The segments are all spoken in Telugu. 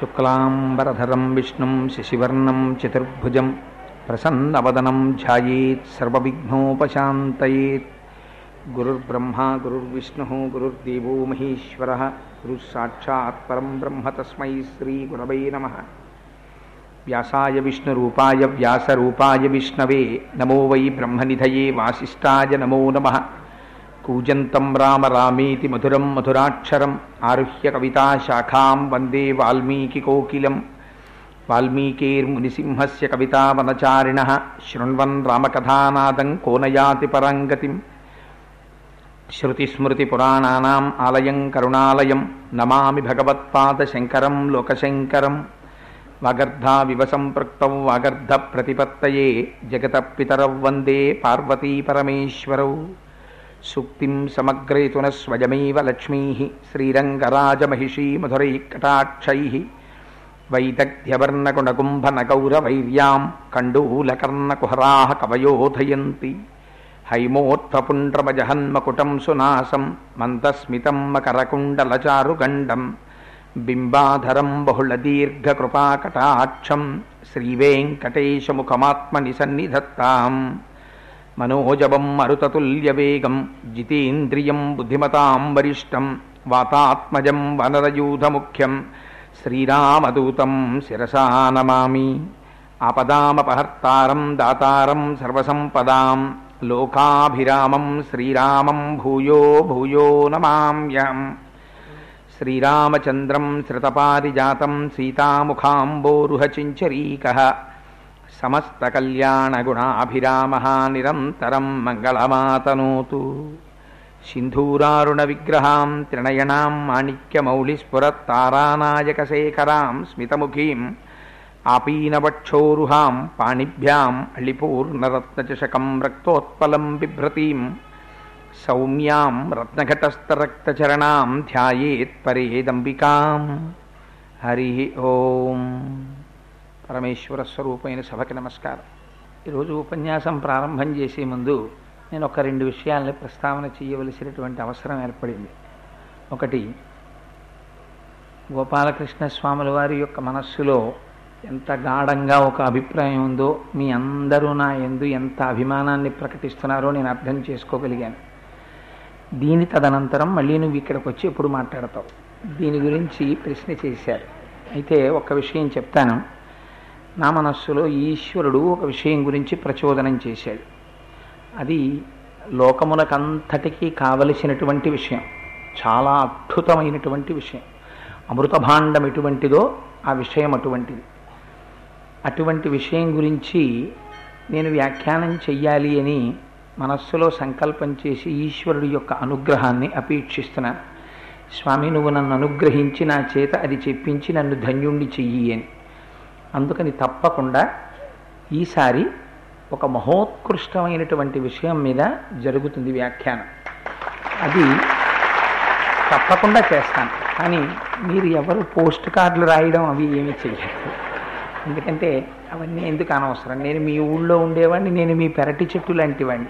శుక్లాంబరధరం విష్ణుం శశివర్ణం చతుర్భుజం ప్రసన్నవదనం ధ్యాయేత్ సర్వవిఘ్నోపశాంతయేత్. గురుర్బ్రహ్మ గురుర్విష్ణు గురుర్దేవో మహేశ్వర గురుస్సాక్షాత్ పరం బ్రహ్మ తస్మై శ్రీగురవై నమ. వ్యాసాయ విష్ణురూపాయ వ్యాసరూపాయ విష్ణవే నమో వై బ్రహ్మనిధయే వాసిష్టాయ నమో నమ. కూజంతం రామ రామేతి మధురం మధురాక్షరం ఆరుహ్య కవితాశాఖాం వందే వాల్మీకి కోకిలం. వాల్మీకేర్మునిసింహస్య కవితావనచారిణ శృణ్వన్ రామకథానాదం కోనయాతి పరాంగతిం. శృతిస్మృతిపురాణానాం ఆలయం కరుణాలయం. నమామి భగవత్పాదశంకరం లోకశంకరం. వాగర్ధావివ సంపృక్తౌ వాగర్ధ ప్రతిపత్తయే. జగత పితరౌ వందే పార్వతీ పరమేశ్వరౌ. సూక్తిం సమగ్రేతున స్వయమేవ లక్ష్మీ శ్రీరంగరాజమహిషీ మధురై కటాక్షై వైదగ్ధ్యవర్ణగుణగుంభనగౌరవైర్యాం కండూలకర్ణకుహరా కవయోధయంతి హైమోత్ఫపుండ్రమజహన్మకుటం సునాసం మందస్మితం మకరకుండలచారుగండం బింబాధరం బహుళదీర్ఘకృపాకటాక్షం శ్రీవేంకటేశముఖమాత్మని సన్నిధత్తాం మనోజవం మరుతతుల్యవేగం జితేంద్రియం బుద్ధిమతాం వరిష్టం వాతాత్మజం వనరయూధముఖ్యం శ్రీరామదూతం శిరసా నమామి ఆపదామపహర్తారం దాతారం సర్వసంపదాం లోకాభిరామం శ్రీరామం భూయో భూయో నమామ్యం శ్రీరామచంద్రం శ్రుతపారిజాతం సీతాముఖాంబోరుహచించరీక సమస్తకల్యాణగుణాభిరామ నిరంతరం మంగళమాతనోతు. సింధూరారుణవిగ్రహాం త్రినయనాం మాణిక్యమౌళిస్ఫురత్తారానాయకశేఖరాం స్మితముఖీం ఆపీనవక్షోరుహాం పాణిభ్యాం అళిపూర్ణరత్నచషకం రక్తోత్పలం బిభ్రతీం సౌమ్యాం రత్నఘటస్థరక్తచరణాం ధ్యాయేత్ పరేదంబికాం. హరి ఓం. పరమేశ్వర స్వరూపమైన సభకి నమస్కారం. ఈరోజు ఉపన్యాసం ప్రారంభం చేసే ముందు నేను ఒక రెండు విషయాల్ని ప్రస్తావన చేయవలసినటువంటి అవసరం ఏర్పడింది. ఒకటి గోపాలకృష్ణ స్వాముల వారి యొక్క మనస్సులో ఎంత గాఢంగా ఒక అభిప్రాయం ఉందో మీ అందరూ నా ఎందు ఎంత అభిమానాన్ని ప్రకటిస్తున్నారో నేను అర్థం చేసుకోగలిగాను. దీని తదనంతరం మళ్ళీ నువ్వు ఇక్కడికి వచ్చి ఎప్పుడు మాట్లాడతావు? దీని గురించి ప్రశ్న చేశారు. అయితే ఒక విషయం చెప్తాను. నా మనస్సులో ఈశ్వరుడు ఒక విషయం గురించి ప్రచోదనం చేశాడు. అది లోకములకంతటికీ కావలసినటువంటి విషయం. చాలా అద్భుతమైనటువంటి విషయం. అమృతభాండం ఎటువంటిదో ఆ విషయం అటువంటిది. అటువంటి విషయం గురించి నేను వ్యాఖ్యానం చెయ్యాలి అని మనస్సులో సంకల్పం చేసి ఈశ్వరుడి యొక్క అనుగ్రహాన్ని అపేక్షిస్తున్నాను. స్వామి నువ్వు నన్ను అనుగ్రహించి నా చేత అది చెప్పించి నన్ను ధన్యుణ్ణి చెయ్యి అని. అందుకని తప్పకుండా ఈసారి ఒక మహోత్కృష్టమైనటువంటి విషయం మీద జరుగుతుంది వ్యాఖ్యానం. అది తప్పకుండా చేస్తాను. కానీ మీరు ఎవరు పోస్ట్ కార్డులు రాయడం అవి ఏమీ చెయ్యరు. ఎందుకంటే అవన్నీ ఎందుకు అనవసరం? నేను మీ ఊళ్ళో ఉండేవాడిని నేను మీ పెరటి చెట్టు లాంటివాడిని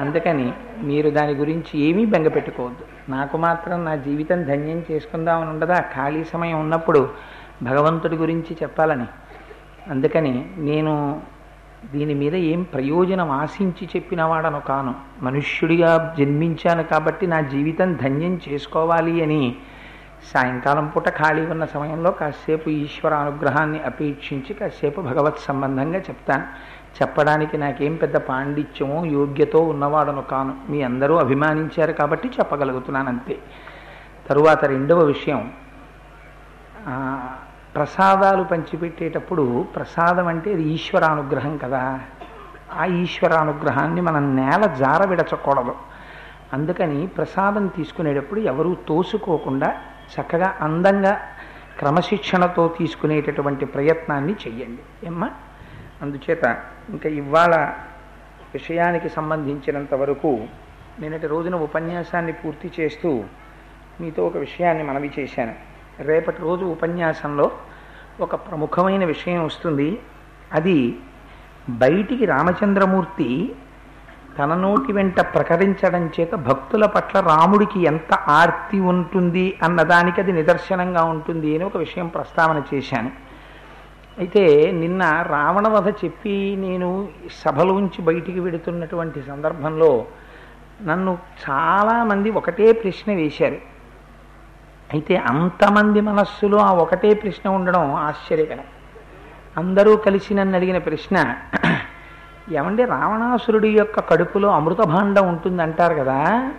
అందుకని మీరు దాని గురించి ఏమీ బెంగ పెట్టుకోవద్దు. నాకు మాత్రం నా జీవితం ధన్యం చేసుకుందామని ఉండదా? ఖాళీ సమయం ఉన్నప్పుడు భగవంతుడి గురించి చెప్పాలని. అందుకని నేను దీని మీద ఏం ప్రయోజనం ఆశించి చెప్పినవాడను కాను. మనుష్యుడిగా జన్మించాను కాబట్టి నా జీవితం ధన్యం చేసుకోవాలి అని సాయంకాలం పూట ఖాళీ ఉన్న సమయంలో కాసేపు ఈశ్వర అనుగ్రహాన్ని అపేక్షించి కాసేపు భగవత్ సంబంధంగా చెప్తాను. చెప్పడానికి నాకేం పెద్ద పాండిత్యమో యోగ్యతో ఉన్నవాడను కాను. మీ అందరూ అభిమానించారు కాబట్టి చెప్పగలుగుతున్నాను అంతే. తరువాత రెండవ విషయం. ప్రసాదాలు పంచిపెట్టేటప్పుడు ప్రసాదం అంటే అది ఈశ్వరానుగ్రహం కదా. ఆ ఈశ్వరానుగ్రహాన్ని మనం నేల జార విడచకూడదు. అందుకని ప్రసాదం తీసుకునేటప్పుడు ఎవరూ తోసుకోకుండా చక్కగా అందంగా క్రమశిక్షణతో తీసుకునేటటువంటి ప్రయత్నాన్ని చెయ్యండి. ఏమ్మా? అందుచేత ఇంకా ఇవాళ విషయానికి సంబంధించినంత వరకు నిన్నటి రోజున ఉపన్యాసాన్ని పూర్తి చేస్తూ మీతో ఒక విషయాన్ని మనవి చేశాను. రేపటి రోజు ఉపన్యాసంలో ఒక ప్రముఖమైన విషయం వస్తుంది. అది బయటికి రామచంద్రమూర్తి తన నోటి వెంట ప్రకటించడం చేత భక్తుల పట్ల రాముడికి ఎంత ఆర్తి ఉంటుంది అన్నదానికి అది నిదర్శనంగా ఉంటుంది అని ఒక విషయం ప్రస్తావన చేశాను. అయితే నిన్న రావణవధ చెప్పి నేను సభలోంచి బయటికి వెడుతున్నటువంటి సందర్భంలో నన్ను చాలామంది ఒకటే ప్రశ్న వేశారు. అయితే అంతమంది మనస్సులో ఆ ఒకటే ప్రశ్న ఉండడం ఆశ్చర్యకరం. అందరూ కలిసి నన్ను అడిగిన ప్రశ్న ఏమండి రావణాసురుడి యొక్క కడుపులో అమృతభాండం ఉంటుంది అంటారు కదా?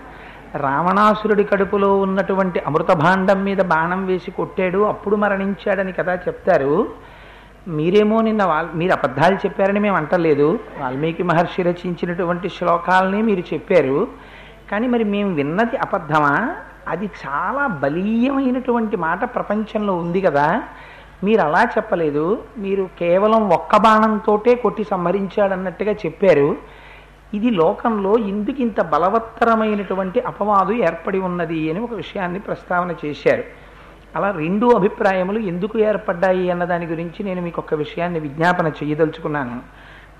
రావణాసురుడి కడుపులో ఉన్నటువంటి అమృతభాండం మీద బాణం వేసి కొట్టాడు అప్పుడు మరణించాడని కదా చెప్తారు. మీరేమో నిన్న వాల్ మీరు అబద్ధాలు చెప్పారని మేము అంటలేదు. వాల్మీకి మహర్షి రచించినటువంటి శ్లోకాలని మీరు చెప్పారు. కానీ మరి మేము విన్నది అబద్ధమా? అది చాలా బలీయమైనటువంటి మాట ప్రపంచంలో ఉంది కదా. మీరు అలా చెప్పలేదు. మీరు కేవలం ఒక్క బాణంతోటే కొట్టి సంహరించాడన్నట్టుగా చెప్పారు. ఇది లోకంలో ఇందుకు ఇంత బలవత్తరమైనటువంటి అపవాదు ఏర్పడి ఉన్నది అని ఒక విషయాన్ని ప్రస్తావన చేశారు. అలా రెండు అభిప్రాయములు ఎందుకు ఏర్పడ్డాయి అన్న దాని గురించి నేను మీకు ఒక విషయాన్ని విజ్ఞాపన చేయదలుచుకున్నాను.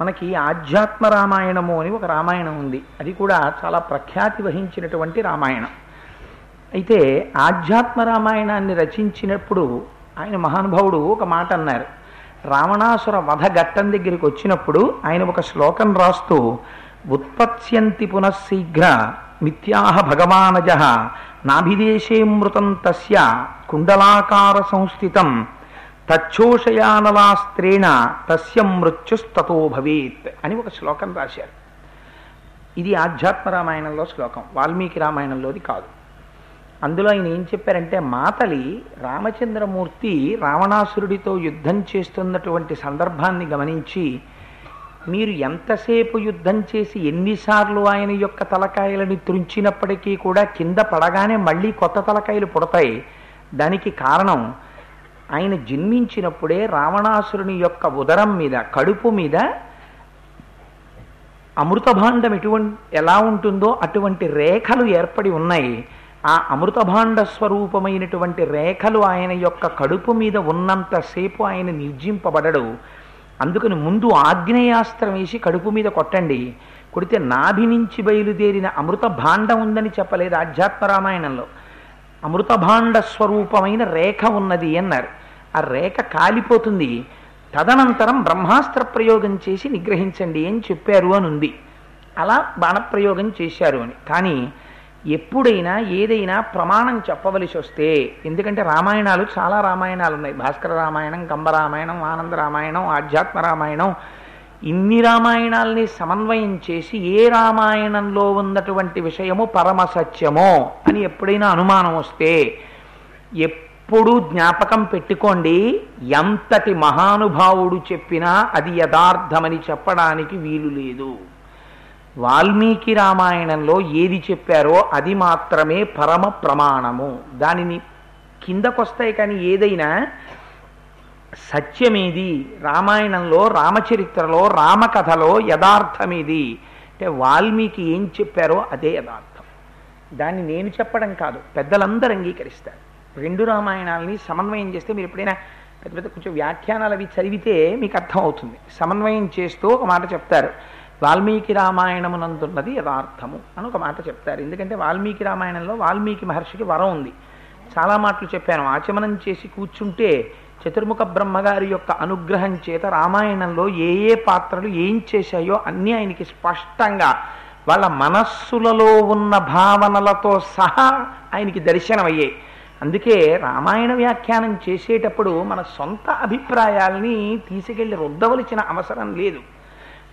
మనకి ఆధ్యాత్మ రామాయణము అని ఒక రామాయణం ఉంది. అది కూడా చాలా ప్రఖ్యాతి వహించినటువంటి రామాయణం. అయితే ఆధ్యాత్మ రామాయణాన్ని రచించినప్పుడు ఆయన మహానుభావుడు ఒక మాట అన్నారు. రావణాసుర వధ ఘట్టం దగ్గరికి వచ్చినప్పుడు ఆయన ఒక శ్లోకం రాస్తూ ఉత్పత్స్యంతి పునఃశీఘ్ర మిథ్యాహ భగవానజ నాభిదేశేమృతం తస్య కుండలాకార సంస్థితం తచ్చోషయానలాస్త్రేణ తస్య మృత్యుస్తతో భవేత్ అని ఒక శ్లోకం రాశారు. ఇది ఆధ్యాత్మ రామాయణంలో శ్లోకం. వాల్మీకి రామాయణంలోది కాదు. అందులో ఆయన ఏం చెప్పారంటే మాతలి రామచంద్రమూర్తి రావణాసురుడితో యుద్ధం చేస్తున్నటువంటి సందర్భాన్ని గమనించి మీరు ఎంతసేపు యుద్ధం చేసి ఎన్నిసార్లు ఆయన యొక్క తలకాయలని త్రుంచినప్పటికీ కూడా కింద పడగానే మళ్ళీ కొత్త తలకాయలు పుడతాయి. దానికి కారణం ఆయన జన్మించినప్పుడే రావణాసురుని యొక్క ఉదరం మీద కడుపు మీద అమృతభాండం ఎటువంటి ఎలా ఉంటుందో అటువంటి రేఖలు ఏర్పడి ఉన్నాయి. ఆ అమృతభాండ స్వరూపమైనటువంటి రేఖలు ఆయన యొక్క కడుపు మీద ఉన్నంతసేపు ఆయన నిర్జింపబడడు. అందుకని ముందు ఆగ్నేయాస్త్రం వేసి కడుపు మీద కొట్టండి. కొడితే నాభి నుంచి బయలుదేరిన అమృత భాండం ఉందని చెప్పలేదు ఆధ్యాత్మ రామాయణంలో అమృత భాండ స్వరూపమైన రేఖ ఉన్నది అన్నారు. ఆ రేఖ కాలిపోతుంది. తదనంతరం బ్రహ్మాస్త్ర ప్రయోగం చేసి నిగ్రహించండి అని చెప్పారు అని ఉంది అలా బాణప్రయోగం చేశారు అని. కానీ ఎప్పుడైనా ఏదైనా ప్రమాణం చెప్పవలసి వస్తే ఎందుకంటే రామాయణాలు చాలా రామాయణాలు ఉన్నాయి. భాస్కర రామాయణం కంబ రామాయణం ఆనంద రామాయణం ఆధ్యాత్మ రామాయణం ఇన్ని రామాయణాలని సమన్వయం చేసి ఏ రామాయణంలో ఉన్నటువంటి విషయము పరమ సత్యమో అని ఎప్పుడైనా అనుమానం వస్తే ఎప్పుడు జ్ఞాపకం పెట్టుకోండి ఎంతటి మహానుభావుడు చెప్పినా అది యథార్థమని చెప్పడానికి వీలు లేదు. వాల్మీకి రామాయణంలో ఏది చెప్పారో అది మాత్రమే పరమ ప్రమాణము. దానిని కిందకొస్తాయి కానీ ఏదైనా సత్యమేది? రామాయణంలో రామచరిత్రలో రామకథలో యథార్థమేది? అంటే వాల్మీకి ఏం చెప్పారో అదే యథార్థం. దాన్ని నేను చెప్పడం కాదు పెద్దలందరూ అంగీకరిస్తారు. రెండు రామాయణాలని సమన్వయం చేస్తే మీరు ఎప్పుడైనా పెద్ద పెద్ద కొంచెం వ్యాఖ్యానాలు అవి చదివితే మీకు అర్థం అవుతుంది సమన్వయం చేస్తూ ఒక మాట చెప్తారు. వాల్మీకి రామాయణమునందున్నది యథార్థము అని ఒక మాట చెప్తారు. ఎందుకంటే వాల్మీకి రామాయణంలో వాల్మీకి మహర్షికి వరం ఉంది. చాలా మాటలు చెప్పాను. ఆచమనం చేసి కూర్చుంటే చతుర్ముఖ బ్రహ్మగారి యొక్క అనుగ్రహం చేత రామాయణంలో ఏ ఏ పాత్రలు ఏం చేశాయో అన్నీ ఆయనకి స్పష్టంగా వాళ్ళ మనస్సులలో ఉన్న భావనలతో సహా ఆయనకి దర్శనమయ్యాయి. అందుకే రామాయణ వ్యాఖ్యానం చేసేటప్పుడు మన సొంత అభిప్రాయాల్ని తీసుకెళ్ళి రుద్దవలసిన అవసరం లేదు.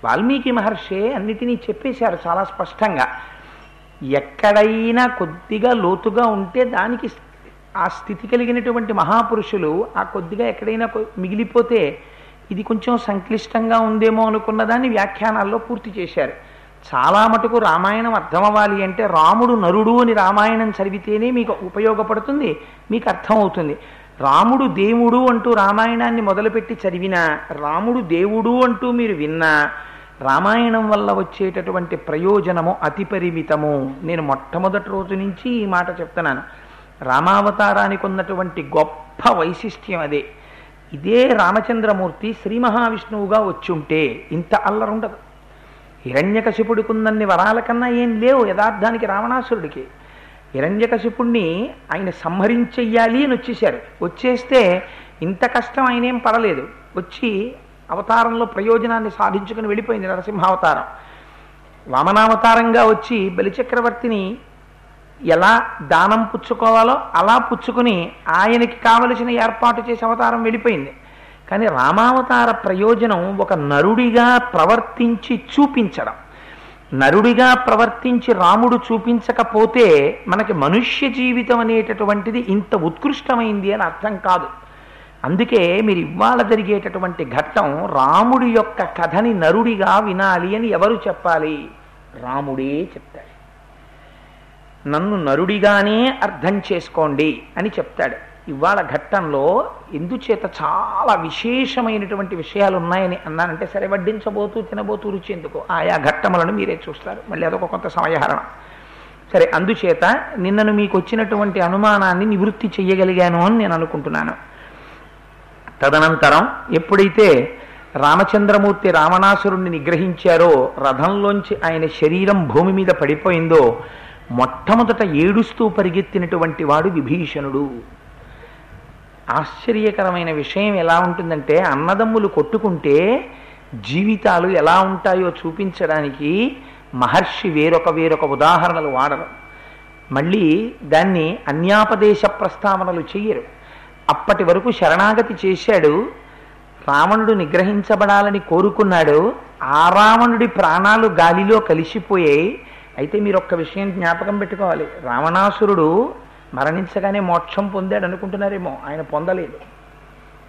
వాల్మీకి మహర్షే అన్నిటినీ చెప్పేశారు చాలా స్పష్టంగా. ఎక్కడైనా కొద్దిగా లోతుగా ఉంటే దానికి ఆ స్థితి కలిగినటువంటి మహాపురుషులు ఆ కొద్దిగా ఎక్కడైనా మిగిలిపోతే ఇది కొంచెం సంక్లిష్టంగా ఉందేమో అనుకున్న దాన్ని వ్యాఖ్యానాల్లో పూర్తి చేశారు. చాలా మటుకు రామాయణం అర్థమవ్వాలి అంటే రాముడు నరుడు అని రామాయణం చదివితేనే మీకు ఉపయోగపడుతుంది మీకు అర్థమవుతుంది. రాముడు దేవుడు అంటూ రామాయణాన్ని మొదలుపెట్టి చదివినా రాముడు దేవుడు అంటూ మీరు విన్నా రామాయణం వల్ల వచ్చేటటువంటి ప్రయోజనము అతి పరిమితము. నేను మొట్టమొదటి రోజు నుంచి ఈ మాట చెప్తున్నాను. రామావతారానికి ఉన్నటువంటి గొప్ప వైశిష్ట్యం అదే. ఇదే రామచంద్రమూర్తి శ్రీ మహావిష్ణువుగా వచ్చుంటే ఇంత అల్లరుండదు. హిరణ్యకశిపుడికున్నన్ని వరాల కన్నా ఏం లేవు యథార్థానికి రావణాసురుడికి. హిరణ్యకశిపుణ్ణి ఆయన సంహరించెయ్యాలి అని వచ్చేసారు వచ్చేస్తే ఇంత కష్టం ఆయనేం పడలేదు. వచ్చి అవతారంలో ప్రయోజనాన్ని సాధించుకుని వెళ్ళిపోయింది నరసింహావతారం. వామనావతారంగా వచ్చి బలిచక్రవర్తిని ఎలా దానం పుచ్చుకోవాలో అలా పుచ్చుకుని ఆయనకి కావలసిన ఏర్పాటు చేసి అవతారం వెళ్ళిపోయింది. కానీ రామావతార ప్రయోజనం ఒక నరుడిగా ప్రవర్తించి చూపించడం. నరుడిగా ప్రవర్తించి రాముడు చూపించకపోతే మనకి మనుష్య జీవితం అనేటటువంటిది ఇంత ఉత్కృష్టమైంది అని అర్థం కాదు. అందుకే మీరు ఇవాళ జరిగేటటువంటి ఘట్టం రాముడి యొక్క కథని నరుడిగా వినాలి అని ఎవరు చెప్పాలి? రాముడే చెప్తాడు. నన్ను నరుడిగానే అర్థం చేసుకోండి అని చెప్తాడు. ఇవాళ ఘట్టంలో ఎందుచేత చాలా విశేషమైనటువంటి విషయాలు ఉన్నాయని అన్నానంటే సరే వడ్డించబోతూ తినబోతూ రుచి ఎందుకు ఆయా ఘట్టములను మీరే చూస్తారు. మళ్ళీ అదొక కొంత సమయహరణం. సరే అందుచేత నిన్నను మీకు వచ్చినటువంటి అనుమానాన్ని నివృత్తి చెయ్యగలిగాను అని నేను అనుకుంటున్నాను. తదనంతరం ఎప్పుడైతే రామచంద్రమూర్తి రావణాసురుణ్ణి నిగ్రహించారో రథంలోంచి ఆయన శరీరం భూమి మీద పడిపోయిందో మొట్టమొదట ఏడుస్తూ పరిగెత్తినటువంటి వాడు విభీషణుడు. ఆశ్చర్యకరమైన విషయం ఎలా ఉంటుందంటే అన్నదమ్ములు కొట్టుకుంటే జీవితాలు ఎలా ఉంటాయో చూపించడానికి మహర్షి వేరొక వేరొక ఉదాహరణలు వాడరు. మళ్ళీ దాన్ని అన్యాపదేశ ప్రస్తావనలు చెయ్యరు. అప్పటి వరకు శరణాగతి చేశాడు రావణుడు నిగ్రహించబడాలని కోరుకున్నాడు ఆ రావణుడి ప్రాణాలు గాలిలో కలిసిపోయాయి. అయితే మీరు ఒక్క విషయం జ్ఞాపకం పెట్టుకోవాలి. రావణాసురుడు మరణించగానే మోక్షం పొందాడు అనుకుంటున్నారేమో ఆయన పొందలేదు.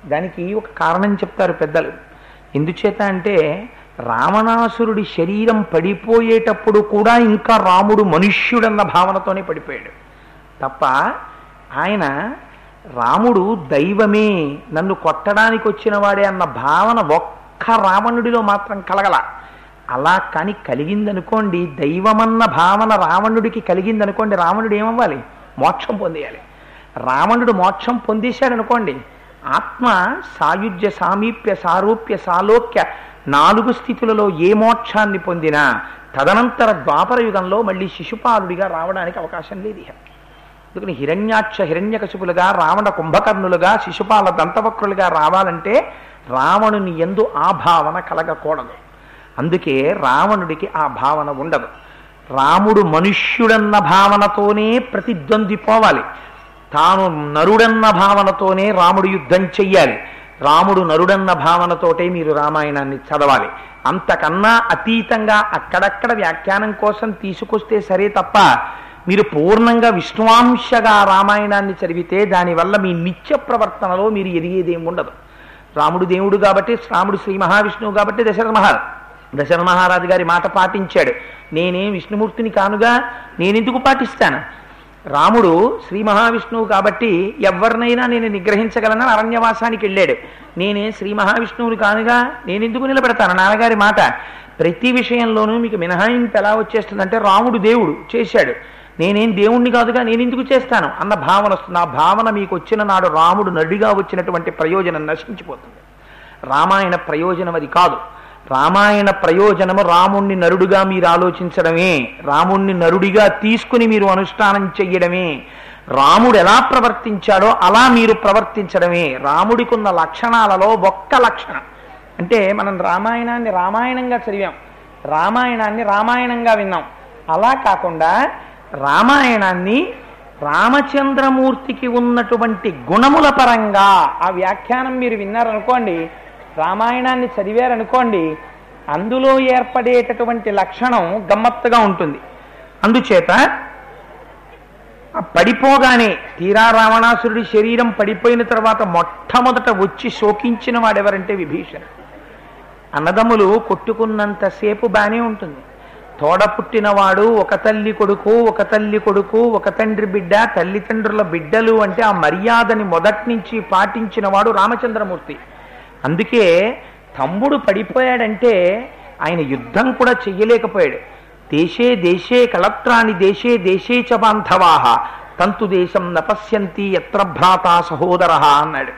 దానికి ఒక కారణం చెప్తారు పెద్దలు. ఎందుచేత అంటే రావణాసురుడి శరీరం పడిపోయేటప్పుడు కూడా ఇంకా రాముడు మనుష్యుడన్న భావనతోనే పడిపోయాడు. తప్ప ఆయన రాముడు దైవమే నన్ను కొట్టడానికి వచ్చిన వాడే అన్న భావన ఒక్క రావణుడిలో మాత్రం కలగల. అలా కానీ కలిగిందనుకోండి దైవమన్న భావన రావణుడికి కలిగిందనుకోండి రావణుడు ఏమవ్వాలి? మోక్షం పొందేయాలి. రావణుడు మోక్షం పొందేశాడు అనుకోండి ఆత్మ సాయుధ్య సామీప్య సారూప్య సాలోక్య నాలుగు స్థితులలో ఏ మోక్షాన్ని పొందినా తదనంతర ద్వాపర యుగంలో మళ్ళీ శిశుపాలుడిగా రావడానికి అవకాశం లేదు అందుకని హిరణ్యాక్ష హిరణ్యకశిపులుగా రావణ కుంభకర్ణులుగా శిశుపాల దంతవక్రులుగా రావాలంటే రావణుని ఎందు ఆ భావన కలగకూడదు. అందుకే రావణుడికి ఆ భావన ఉండదు. రాముడు మనుష్యుడన్న భావనతోనే ప్రతిద్వంద్విపోవాలి తాను నరుడన్న భావనతోనే రాముడు యుద్ధం చెయ్యాలి. రాముడు నరుడన్న భావనతోటే మీరు రామాయణాన్ని చదవాలి. అంతకన్నా అతీతంగా అక్కడక్కడ వ్యాఖ్యానం కోసం తీసుకొస్తే సరే తప్ప మీరు పూర్ణంగా విష్ణువాంశగా రామాయణాన్ని చదివితే దానివల్ల మీ నిత్య ప్రవర్తనలో మీరు ఎదిగేదేమి ఉండదు. రాముడు దేవుడు కాబట్టి రాముడు శ్రీ మహావిష్ణువు కాబట్టి దశరథ మహారాజ్. దశరథ మహారాజు గారి మాట పాటించాడు. నేనేం విష్ణుమూర్తిని కానుగా నేనెందుకు పాటిస్తాను? రాముడు శ్రీ మహావిష్ణువు కాబట్టి ఎవరినైనా నేను నిగ్రహించగలనని అరణ్యవాసానికి వెళ్ళాడు. నేనే శ్రీ మహావిష్ణువుని కానుగా నేనెందుకు నిలబెడతాను? నాన్నగారి మాట ప్రతి విషయంలోనూ మీకు మినహాయింపు ఎలా వచ్చేస్తుందంటే రాముడు దేవుడు చేశాడు. నేనేం దేవుణ్ణి కాదుగా నేను ఎందుకు చేస్తాను? అన్న భావన వస్తుంది. ఆ భావన మీకు వచ్చిన నాడు రాముడు నడిగా వచ్చినటువంటి ప్రయోజనం నశించిపోతుంది. రామాయణ ప్రయోజనం అది కాదు. రామాయణ ప్రయోజనము రాముణ్ణి నరుడుగా మీరు ఆలోచించడమే రాముణ్ణి నరుడిగా తీసుకుని మీరు అనుష్ఠానం చెయ్యడమే. రాముడు ఎలా ప్రవర్తించాడో అలా మీరు ప్రవర్తించడమే. రాముడికున్న లక్షణాలలో ఒక్క లక్షణం. అంటే మనం రామాయణాన్ని రామాయణంగా చదివాం. రామాయణాన్ని రామాయణంగా విన్నాం. అలా కాకుండా రామాయణాన్ని రామచంద్రమూర్తికి ఉన్నటువంటి గుణముల పరంగా ఆ వ్యాఖ్యానం మీరు విన్నారనుకోండి రామాయణాన్ని చదివారనుకోండి అందులో ఏర్పడేటటువంటి లక్షణం గమ్మత్తుగా ఉంటుంది. అందుచేత పడిపోగానే తీరా రావణాసురుడి శరీరం పడిపోయిన తర్వాత మొట్టమొదట వచ్చి శోకించిన వాడెవరంటే విభీషణ. అన్నదమ్ములు కొట్టుకున్నంతసేపు బానే ఉంటుంది. తోడ పుట్టినవాడు ఒక తల్లి కొడుకు ఒక తల్లి కొడుకు ఒక తండ్రి బిడ్డ తల్లిదండ్రుల బిడ్డలు అంటే ఆ మర్యాదని మొదటి నుంచి పాటించిన వాడు రామచంద్రమూర్తి. అందుకే తమ్ముడు పడిపోయాడంటే ఆయన యుద్ధం కూడా చెయ్యలేకపోయాడు. దేశే దేశే కళత్రాని దేశే దేశే చ బాంధవాహ తంతు దేశం నపశ్యంతి ఎత్ర భ్రాత సహోదర అన్నాడు.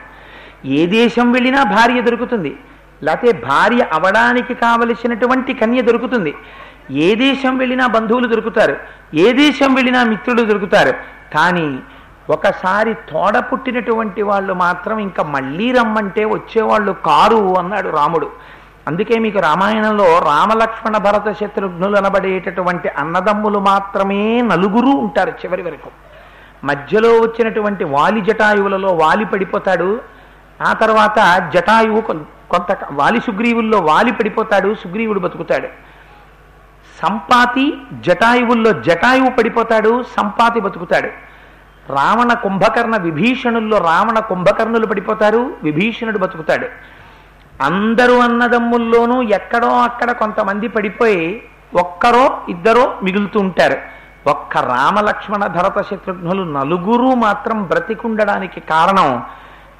ఏ దేశం వెళ్ళినా భార్య దొరుకుతుంది. లేకపోతే భార్య అవడానికి కావలసినటువంటి కన్య దొరుకుతుంది. ఏ దేశం వెళ్ళినా బంధువులు దొరుకుతారు. ఏ దేశం వెళ్ళినా మిత్రులు దొరుకుతారు. కానీ ఒకసారి తోడ పుట్టినటువంటి వాళ్ళు మాత్రం ఇంకా మళ్ళీ రమ్మంటే వచ్చేవాళ్ళు కారు అన్నాడు రాముడు. అందుకే మీకు రామాయణంలో రామలక్ష్మణ భరత శత్రుఘ్నులు అనబడేటటువంటి అన్నదమ్ములు మాత్రమే నలుగురు ఉంటారు చివరి వరకు. మధ్యలో వచ్చినటువంటి వాలి జటాయువులలో వాలి పడిపోతాడు. ఆ తర్వాత జటాయువు కొంత వాలి సుగ్రీవుల్లో వాలి పడిపోతాడు సుగ్రీవుడు బతుకుతాడు. సంపాతి జటాయువుల్లో జటాయువు పడిపోతాడు సంపాతి బతుకుతాడు. రావణ కుంభకర్ణ విభీషణుల్లో రావణ కుంభకర్ణులు పడిపోతారు విభీషణుడు బతుకుతాడు. అందరూ అన్నదమ్ముల్లోనూ ఎక్కడో అక్కడ కొంతమంది పడిపోయి ఒక్కరో ఇద్దరో మిగులుతూ ఉంటారు. ఒక్క రామలక్ష్మణ భరత శత్రుఘ్నులు నలుగురు మాత్రం బ్రతికుండడానికి కారణం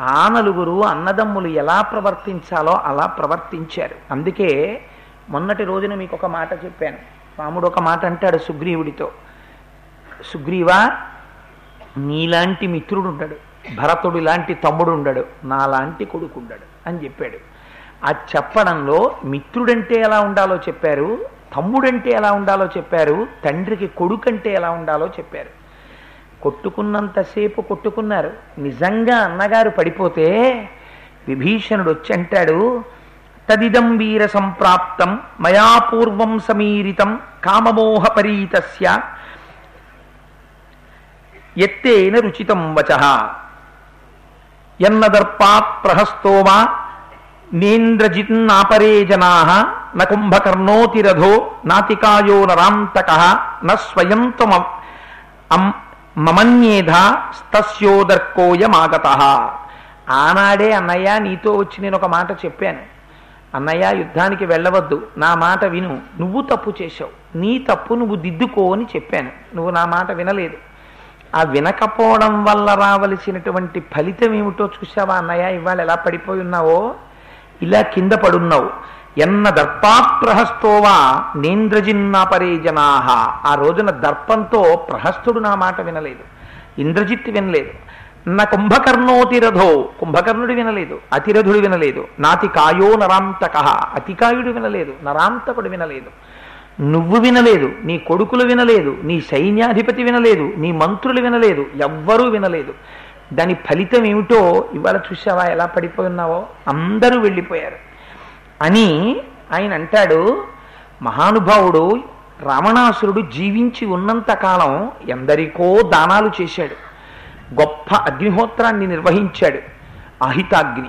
ఆ నలుగురు అన్నదమ్ములు ఎలా ప్రవర్తించాలో అలా ప్రవర్తించారు. అందుకే మొన్నటి రోజున మీకు ఒక మాట చెప్పాను. రాముడు ఒక మాట అంటాడు సుగ్రీవుడితో. సుగ్రీవా నీలాంటి మిత్రుడు ఉండడు భరతుడు లాంటి తమ్ముడు ఉండడు నాలాంటి కొడుకు ఉండడు అని చెప్పాడు. ఆ చెప్పడంలో మిత్రుడంటే ఎలా ఉండాలో చెప్పారు తమ్ముడంటే ఎలా ఉండాలో చెప్పారు తండ్రికి కొడుకంటే ఎలా ఉండాలో చెప్పారు. కొట్టుకున్నంతసేపు కొట్టుకున్నారు. నిజంగా అన్నగారు పడిపోతే విభీషణుడు వచ్చి అంటాడు తదిదం వీర సంప్రాప్తం మయా పూర్వం సమీరితం కామమోహ పరీతస్య ఎత్తేన రుచితం వచ. ఎన్నదర్పాత్ ప్రహస్తోమా నేంద్రజిన్నాపరే జనా న నాతికాయో నరాంతక న స్వయం మమన్యేధ స్తస్యోదర్కోయమాగత ఆనాడే అన్నయ్య నీతో వచ్చి నేను ఒక మాట చెప్పాను. అన్నయ్య యుద్ధానికి వెళ్ళవద్దు నా మాట విను. నువ్వు తప్పు చేశావు. నీ తప్పు నువ్వు దిద్దుకో అని చెప్పాను. నువ్వు నా మాట వినలేదు. ఆ వినకపోవడం వల్ల రావలసినటువంటి ఫలితం ఏమిటో చూసావా అన్నయ్య ఇవాళ ఎలా పడిపోయి ఉన్నావో? ఇలా కింద పడున్నావు. ఎన్న దర్పాప్రహస్తోవా ప్రహస్తోవా నేంద్రజిన్నాపరే ఆ రోజున దర్పంతో ప్రహస్తుడు నా మాట వినలేదు. ఇంద్రజిత్ వినలేదు. నా కుంభకర్ణోతిరథో. కుంభకర్ణుడు వినలేదు. అతిరథుడు వినలేదు. నాతి కాయో నరాంతక. అతికాయుడు వినలేదు. నరాంతకుడు వినలేదు. నువ్వు వినలేదు నీ కొడుకులు వినలేదు నీ సైన్యాధిపతి వినలేదు నీ మంత్రులు వినలేదు ఎవ్వరూ వినలేదు. దాని ఫలితం ఏమిటో ఇవాళ చూసావా ఎలా పడిపోయి ఉన్నావో అందరూ వెళ్ళిపోయారు. అని ఆయన అంటాడు మహానుభావుడు రావణాసురుడు జీవించి ఉన్నంత కాలం ఎందరికో దానాలు చేశాడు. గొప్ప అగ్నిహోత్రాన్ని నిర్వహించాడు అహితాగ్ని.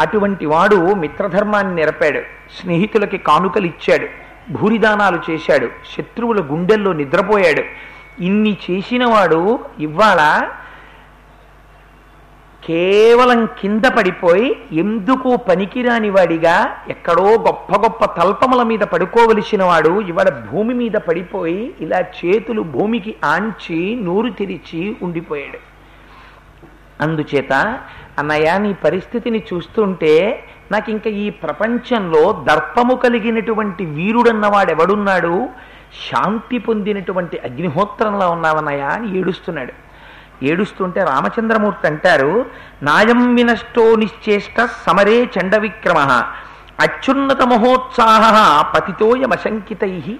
అటువంటి వాడు మిత్రధర్మాన్ని నెరపాడు స్నేహితులకి కానుకలు ఇచ్చాడు. భూరిదానాలు చేశాడు. శత్రువుల గుండెల్లో నిద్రపోయాడు. ఇన్ని చేసిన వాడు ఇవాళ కేవలం కింద పడిపోయి ఎందుకు పనికిరాని వాడిగా ఎక్కడో గొప్ప గొప్ప తల్పముల మీద పడుకోవలసిన వాడు ఇవాళ భూమి మీద పడిపోయి ఇలా చేతులు భూమికి ఆంచి నూరు తెరిచి ఉండిపోయాడు. అందుచేత అన్నయ్య నీ పరిస్థితిని చూస్తుంటే నాకు ఇంకా ఈ ప్రపంచంలో దర్పము కలిగినటువంటి వీరుడన్నవాడెవడున్నాడు? శాంతి పొందినటువంటి అగ్నిహోత్రంలో ఉన్నావన్నయ్య అని ఏడుస్తున్నాడు. ఏడుస్తుంటే రామచంద్రమూర్తి అంటారు నాయం వినష్టో నిశ్చేష్ట సమరే చండ విక్రమ అత్యున్నత మహోత్సాహ పతితోయమశంకితై.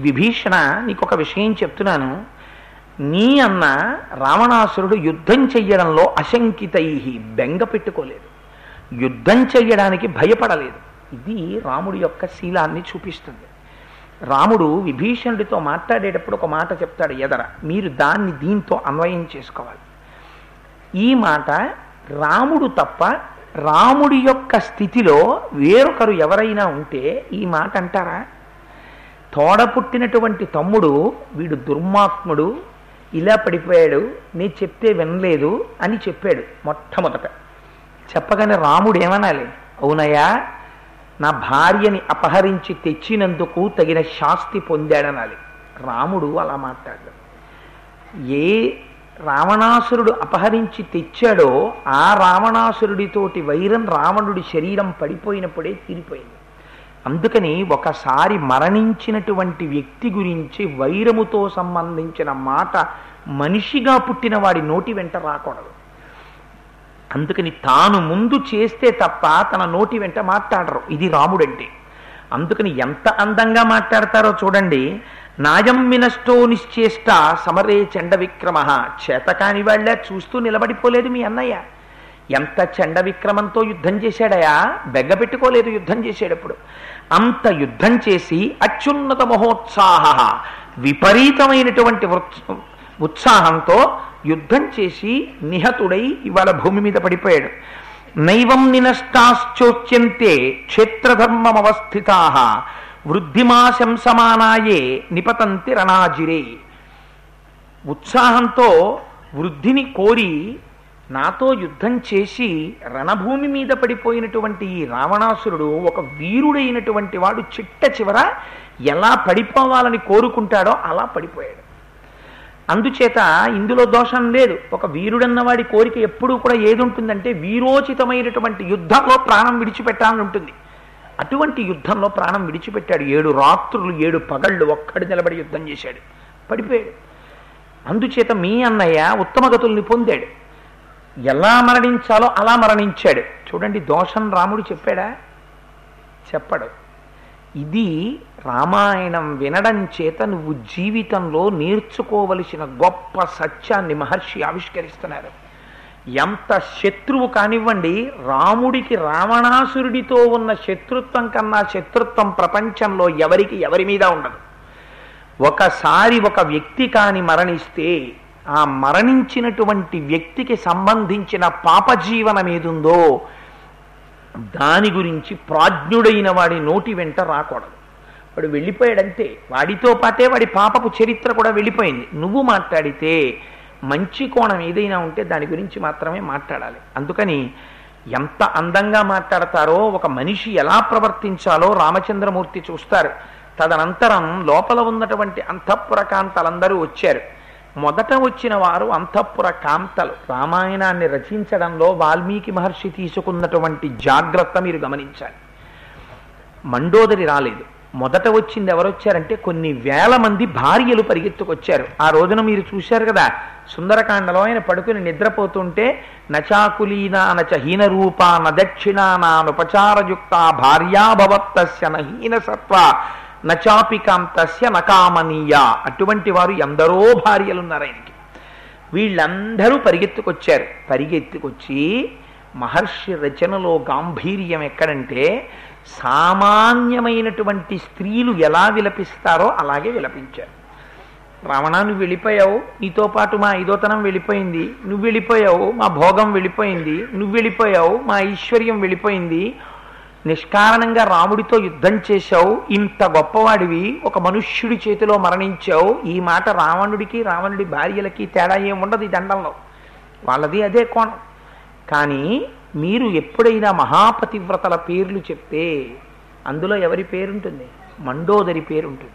విభీషణ నీకొక విషయం చెప్తున్నాను. నీ అన్న రావణాసురుడు యుద్ధం చెయ్యడంలో అశంకితై బెంగ పెట్టుకోలేదు. యుద్ధం చేయడానికి భయపడలేదు. ఇది రాముడి యొక్క శీలాన్ని చూపిస్తుంది. రాముడు విభీషణుడితో మాట్లాడేటప్పుడు ఒక మాట చెప్తాడు ఎదర మీరు దాన్ని దీంతో అన్వయం చేసుకోవాలి. ఈ మాట రాముడు తప్ప రాముడి యొక్క స్థితిలో వేరొకరు ఎవరైనా ఉంటే ఈ మాట అంటారా? తోడ పుట్టినటువంటి తమ్ముడు వీడు దుర్మాత్ముడు ఇలా పడిపోయాడు నీ చెప్తే వినలేదు అని చెప్పాడు మొట్టమొదట. చెప్పగానే రాముడు ఏమనాలి? అవునయ్యా నా భార్యని అపహరించి తెచ్చినందుకు తగిన శాస్తి పొందాడనాలి. రాముడు అలా మాట్లాడాడు ఏ రావణాసురుడు అపహరించి తెచ్చాడో ఆ రావణాసురుడితోటి వైరం రావణుడి శరీరం పడిపోయినప్పుడే తీరిపోయింది. అందుకని ఒకసారి మరణించినటువంటి వ్యక్తి గురించి వైరముతో సంబంధించిన మాట మనిషిగా పుట్టిన వాడి నోటి వెంట రాకూడదు. అందుకని తాను ముందు చేస్తే తప్ప తన నోటి వెంట మాట్లాడరు. ఇది రాముడంటే. అందుకని ఎంత అందంగా మాట్లాడతారో చూడండి. నాయం మినష్టో నిశ్చేష్ట సమరే చండ విక్రమ. చేతకాని వాళ్ళ చూస్తూ నిలబడిపోలేదు మీ అన్నయ్య. ఎంత చండ విక్రమంతో యుద్ధం చేశాడయా? బెగ్గ పెట్టుకోలేదు యుద్ధం చేసేటప్పుడు. అంత యుద్ధం చేసి అత్యున్నత మహోత్సాహ విపరీతమైనటువంటి ఉత్సాహంతో యుద్ధం చేసి నిహతుడై ఇవాళ భూమి మీద పడిపోయాడు. నైవం నినష్టాశ్చోచ్యంతే క్షేత్రధర్మమవస్థితా వృద్ధిమాశంసమానాయే నిపతంతి రణాజిరే ఉత్సాహంతో వృద్ధిని కోరి నాతో యుద్ధం చేసి రణభూమి మీద పడిపోయినటువంటి ఈ రావణాసురుడు ఒక వీరుడైనటువంటి వాడు చిట్ట చివర ఎలా పడిపోవాలని కోరుకుంటాడో అలా పడిపోయాడు. అందుచేత ఇందులో దోషం లేదు. ఒక వీరుడన్నవాడి కోరిక ఎప్పుడూ కూడా ఏది ఉంటుందంటే వీరోచితమైనటువంటి యుద్ధంలో ప్రాణం విడిచిపెట్టాలని ఉంటుంది. అటువంటి యుద్ధంలో ప్రాణం విడిచిపెట్టాడు. ఏడు రాత్రులు ఏడు పగళ్ళు ఒక్కడు నిలబడి యుద్ధం చేశాడు. పడిపోయాడు. అందుచేత మీ అన్నయ్య ఉత్తమ గతుల్ని పొందాడు. ఎలా మరణించాలో అలా మరణించాడు. చూడండి దోషం రాముడు చెప్పాడా? చెప్పడు. ఇది రామాయణం వినడం చేత నువ్వు జీవితంలో నేర్చుకోవలసిన గొప్ప సత్యాన్ని మహర్షి ఆవిష్కరిస్తున్నారు. ఎంత శత్రువు కానివ్వండి రాముడికి రావణాసురుడితో ఉన్న శత్రుత్వం కన్నా శత్రుత్వం ప్రపంచంలో ఎవరికి ఎవరి మీద ఉండదు. ఒకసారి ఒక వ్యక్తి కాని మరణిస్తే ఆ మరణించినటువంటి వ్యక్తికి సంబంధించిన పాపజీవనం ఏదుందో దాని గురించి ప్రాజ్ఞుడైన వాడి నోటి వెంట రాకూడదు. వాడు వెళ్ళిపోయాడంతే. వాడితో పాటే వాడి పాపపు చరిత్ర కూడా వెళ్ళిపోయింది. నువ్వు మాట్లాడితే మంచి కోణం ఏదైనా ఉంటే దాని గురించి మాత్రమే మాట్లాడాలి. అందుకని ఎంత అందంగా మాట్లాడతారో ఒక మనిషి ఎలా ప్రవర్తించాలో రామచంద్రమూర్తి చూస్తారు. తదనంతరం లోపల ఉన్నటువంటి అంతఃపుర కాంతలందరూ వచ్చారు. మొదట వచ్చిన వారు అంతఃపుర కాంతలు రామాయణాన్ని రచించడంలో వాల్మీకి మహర్షి తీసుకున్నటువంటి జాగ్రత్త మీరు గమనించాలి. మండోదరి రాలేదు. మొదట వచ్చింది ఎవరు వచ్చారంటే కొన్ని వేల మంది భార్యలు పరిగెత్తుకొచ్చారు. ఆ రోజున మీరు చూశారు కదా సుందరకాండలో ఆయన పడుకుని నిద్రపోతుంటే నచాకులీనా నచ హీన రూప నదక్షిణా భార్యాభవత్తస్య నహీన సత్వ నచాపికాంతస్య నకామనీయ అటువంటి వారు ఎందరో భార్యలున్నారు ఆయనకి. వీళ్ళందరూ పరిగెత్తుకొచ్చారు. పరిగెత్తుకొచ్చి మహర్షి రచనలో గాంభీర్యం ఎక్కడంటే సామాన్యమైనటువంటి స్త్రీలు ఎలా విలపిస్తారో అలాగే విలపించారు. రావణ నువ్వు వెళ్ళిపోయావు. నీతో పాటు మా ఐదోతనం వెళ్ళిపోయింది. నువ్వు వెళ్ళిపోయావు. మా భోగం వెళ్ళిపోయింది. నువ్వు వెళ్ళిపోయావు. మా ఐశ్వర్యం వెళ్ళిపోయింది. నిష్కారణంగా రాముడితో యుద్ధం చేశావు. ఇంత గొప్పవాడివి. ఒక మనుష్యుడి చేతిలో మరణించావు. ఈ మాట రావణుడికి రావణుడి భార్యలకి తేడా ఏముండదు ఉండదు ఈ దండంలో. వాళ్ళది అదే కోణం. కానీ మీరు ఎప్పుడైనా మహాపతివ్రతల పేర్లు చెప్తే అందులో ఎవరి పేరుంటుంది? మండోదరి పేరుంటుంది.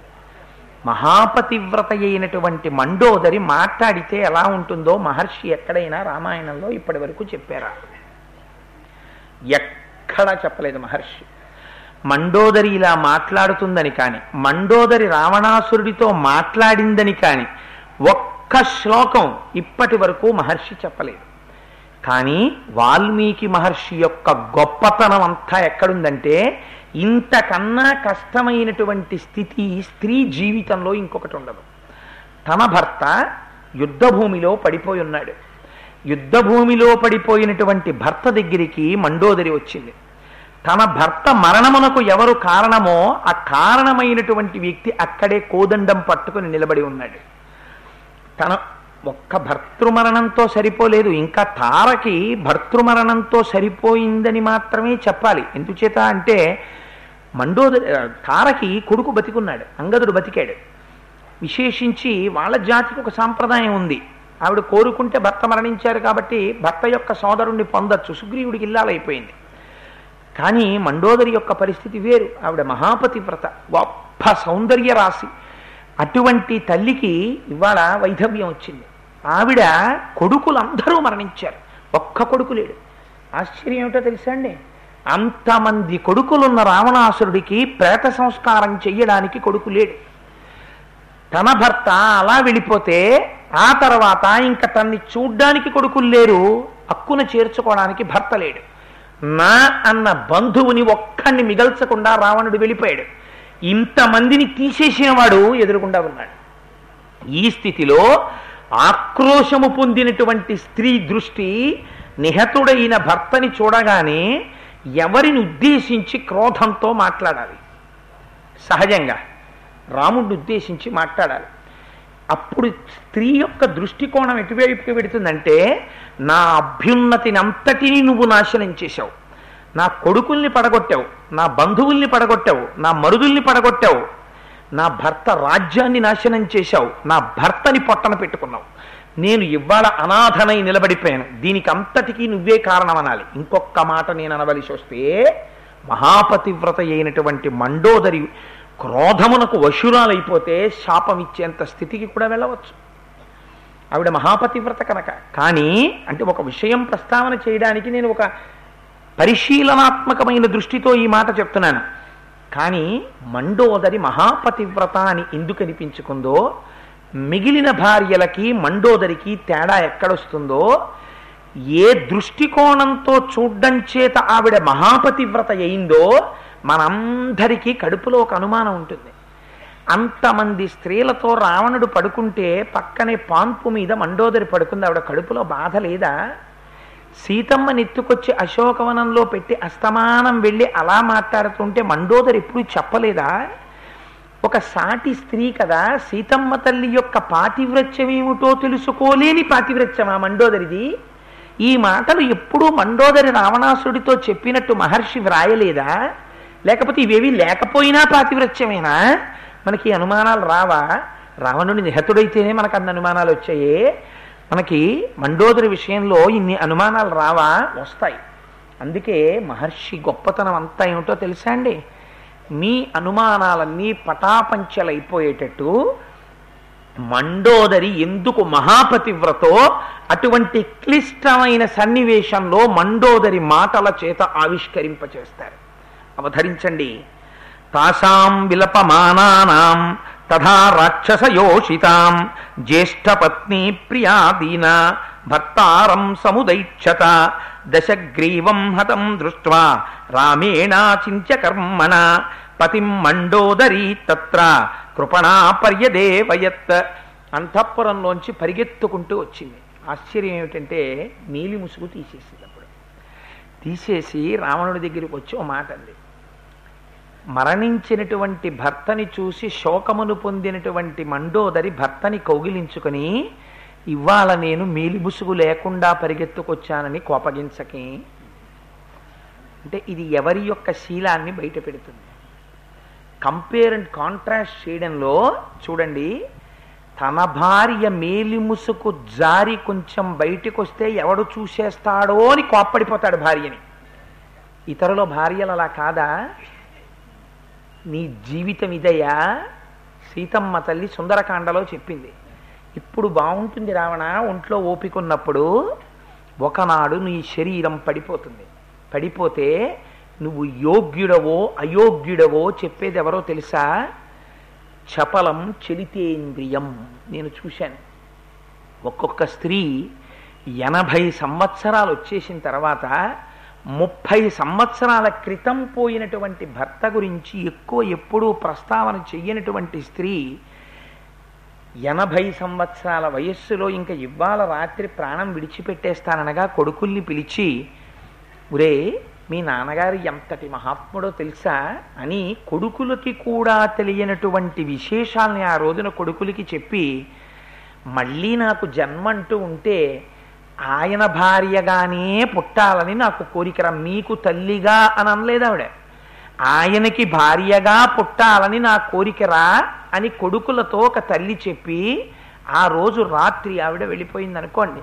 మహాపతివ్రత అయినటువంటి మండోదరి మాట్లాడితే ఎలా ఉంటుందో మహర్షి ఎక్కడైనా రామాయణంలో ఇప్పటి వరకు చెప్పారా? ఎక్కడా చెప్పలేదు మహర్షి. మండోదరి ఇలా మాట్లాడుతుందని కానీ మండోదరి రావణాసురుడితో మాట్లాడిందని కానీ ఒక్క శ్లోకం ఇప్పటి వరకు మహర్షి చెప్పలేదు. కానీ వాల్మీకి మహర్షి యొక్క గొప్పతనం అంతా ఎక్కడుందంటే ఇంతకన్నా కష్టమైనటువంటి స్థితి స్త్రీ జీవితంలో ఇంకొకటి ఉండదు. తన భర్త యుద్ధభూమిలో పడిపోయి ఉన్నాడు. యుద్ధభూమిలో పడిపోయినటువంటి భర్త దగ్గరికి మండోదరి వచ్చింది. తన భర్త మరణమునకు ఎవరు కారణమో ఆ కారణమైనటువంటి వ్యక్తి అక్కడే కోదండం పట్టుకుని నిలబడి ఉన్నాడు. తన ఒక్క భర్తృమరణంతో సరిపోలేదు. ఇంకా తారకి భర్తృమరణంతో సరిపోయిందని మాత్రమే చెప్పాలి. ఎందుచేత అంటే మండోదరి తారకి కొడుకు బతికున్నాడు అంగదుడు బతికాడు. విశేషించి వాళ్ళ జాతికి ఒక సాంప్రదాయం ఉంది. ఆవిడ కోరుకుంటే భర్త మరణించారు కాబట్టి భర్త యొక్క సోదరుణ్ణి పొందొచ్చు. సుగ్రీవుడికి ఇల్లాలైపోయింది. కానీ మండోదరి యొక్క పరిస్థితి వేరు. ఆవిడ మహాపతివ్రత గొప్ప సౌందర్య రాశి. అటువంటి తల్లికి ఇవాళ వైధవ్యం వచ్చింది. ఆవిడ కొడుకులందరూ మరణించారు. ఒక్క కొడుకు లేడు. ఆశ్చర్యం ఏమిటో తెలుసా అండి? అంతమంది కొడుకులున్న రావణాసురుడికి ప్రేత సంస్కారం చెయ్యడానికి కొడుకు లేడు. తన భర్త అలా వెళ్ళిపోతే ఆ తర్వాత ఇంకా తన్ని చూడ్డానికి కొడుకులు లేరు. హక్కును హక్కున చేర్చుకోవడానికి భర్త లేడు. నా అన్న బంధువుని ఒక్కడిని మిగల్చకుండా రావణుడు వెళ్ళిపోయాడు. ఇంతమందిని తీసేసిన వాడు ఎదురుకుండా ఉన్నాడు. ఈ స్థితిలో ఆక్రోశము పొందినటువంటి స్త్రీ దృష్టి నిహతుడైన భర్తని చూడగానే ఎవరిని ఉద్దేశించి క్రోధంతో మాట్లాడాలి? సహజంగా రాముడిని ఉద్దేశించి మాట్లాడాలి. అప్పుడు స్త్రీ యొక్క దృష్టికోణం ఎటువైపుకి పెడుతుందంటే నా అభ్యున్నతిని అంతటినీ నువ్వు నాశనం చేశావు. నా కొడుకుల్ని పడగొట్టావు నా బంధువుల్ని పడగొట్టావు నా మరుదుల్ని పడగొట్టావు నా భర్త రాజ్యాన్ని నాశనం చేశావు. నా భర్తని పొట్టన పెట్టుకున్నావు. నేను ఇవాళ అనాథనై నిలబడిపోయాను. దీనికి అంతటికీ నువ్వే కారణం అనాలి ఇంకొక మాట నేను అనవలసి వస్తే మహాపతివ్రత అయినటువంటి మండోదరి క్రోధమునకు వశురాలైపోతే శాపం ఇచ్చేంత స్థితికి కూడా వెళ్ళవచ్చు. ఆవిడ మహాపతివ్రత కనుక. కానీ అంటే ఒక విషయం ప్రస్తావన చేయడానికి నేను ఒక పరిశీలనాత్మకమైన దృష్టితో ఈ మాట చెప్తున్నాను. కానీ మండోదరి మహాపతివ్రత అని ఎందుకు అనిపించుకుందో మిగిలిన భార్యలకి మండోదరికి తేడా ఎక్కడొస్తుందో ఏ దృష్టికోణంతో చూడ్డం చేత ఆవిడ మహాపతివ్రత అయిందో మనందరికీ కడుపులో ఒక అనుమానం ఉంటుంది. అంతమంది స్త్రీలతో రావణుడు పడుకుంటే పక్కనే పాన్పు మీద మండోదరి పడుకుంది ఆవిడ కడుపులో బాధ లేదా? సీతమ్మ నెత్తుకొచ్చి అశోకవనంలో పెట్టి అస్తమానం వెళ్ళి అలా మాట్లాడుతుంటే మండోదరి ఎప్పుడు చెప్పలేదా? ఒక సాటి స్త్రీ కదా సీతమ్మ తల్లి యొక్క పాతివ్రత్యం ఏమిటో తెలుసుకోలేని ఆ మండోదరిది? ఈ మాటలు ఎప్పుడూ మండోదరి రావణాసుడితో చెప్పినట్టు మహర్షి వ్రాయలేదా? లేకపోతే ఇవేవి లేకపోయినా పాతివ్రత్యమేనా? మనకి అనుమానాలు రావా? రావణుడి నిహతుడైతేనే మనకు అన్ని అనుమానాలు వచ్చాయే. మనకి మండోదరి విషయంలో ఇన్ని అనుమానాలు రావా? వస్తాయి. అందుకే మహర్షి గొప్పతనం అంతా ఏమిటో తెలుసా అండి? మీ అనుమానాలన్నీ పటాపంచలైపోయేటట్టు మండోదరి ఎందుకు మహాపతివ్రతో అటువంటి క్లిష్టమైన సన్నివేశంలో మండోదరి మాటల చేత ఆవిష్కరింపచేస్తారు? అవధరించండి. తాసాం విలపమానానాం తథా రాక్షసయోషితాం. జ్యేష్ఠపత్ని ప్రియాదీన భర్తారం సముదైక్షత దశగ్రీవం హతం దృష్ట్వా రామేణాచింత్య కర్మణ పతిం మండోదరీ తత్ర కృపణా పర్యదేవయత్. అంతఃపురంలోంచి పరిగెత్తుకుంటూ వచ్చింది. ఆశ్చర్యం ఏమిటంటే నీలి ముసుగు తీసేసింది అప్పుడు. తీసేసి రావణుడి దగ్గరికి వచ్చి ఓ మాట అంది. మరణించినటువంటి భర్తని చూసి శోకమును పొందినటువంటి మండోదరి భర్తని కౌగిలించుకొని ఇవాళ నేను మేలిబుసుగు లేకుండా పరిగెత్తుకొచ్చానని కోపగించకి. అంటే ఇది ఎవరి యొక్క శీలాన్ని బయట పెడుతుంది. కంపేర్ అండ్ కాంట్రాస్ట్ చేయడంలో చూడండి తన భార్య మేలి ముసుకు జారి కొంచెం బయటికి వస్తే ఎవడు చూసేస్తాడో అని కోప్పడిపోతాడు భార్యని. ఇతరుల భార్యలు అలా కాదా? నీ జీవితం ఇదయా సీతమ్మ తల్లి సుందరకాండలో చెప్పింది. ఇప్పుడు బాగుంటుంది రావణ ఒంట్లో ఓపికన్నప్పుడు ఒకనాడు నీ శరీరం పడిపోతుంది. పడిపోతే నువ్వు యోగ్యుడవో అయోగ్యుడవో చెప్పేది ఎవరో తెలుసా? చపలం చలితేంద్రియం. నేను చూశాను. ఒక్కొక్క స్త్రీ ఎనభై సంవత్సరాలు వచ్చేసిన తర్వాత ముప్పై సంవత్సరాల క్రితం పోయినటువంటి భర్త గురించి ఎక్కువ ఎప్పుడూ ప్రస్తావన చెయ్యనటువంటి స్త్రీ ఎనభై సంవత్సరాల వయస్సులో ఇంకా ఇవాళ రాత్రి ప్రాణం విడిచిపెట్టేస్తాననగా కొడుకుల్ని పిలిచి ఒరే మీ నాన్నగారు ఎంతటి మహాత్ముడో తెలుసా? అని కొడుకులకి కూడా తెలియనటువంటి విశేషాల్ని ఆ రోజున కొడుకులకి చెప్పి మళ్ళీ నాకు జన్మ అంటూ ఉంటే ఆయన భార్యగానే పుట్టాలని నాకు కోరికరా. మీకు తల్లిగా అని అనలేదు ఆవిడ. ఆయనకి భార్యగా పుట్టాలని నా కోరికరా అని కొడుకులతో ఒక తల్లి చెప్పి ఆ రోజు రాత్రి ఆవిడ వెళ్ళిపోయింది అనుకోండి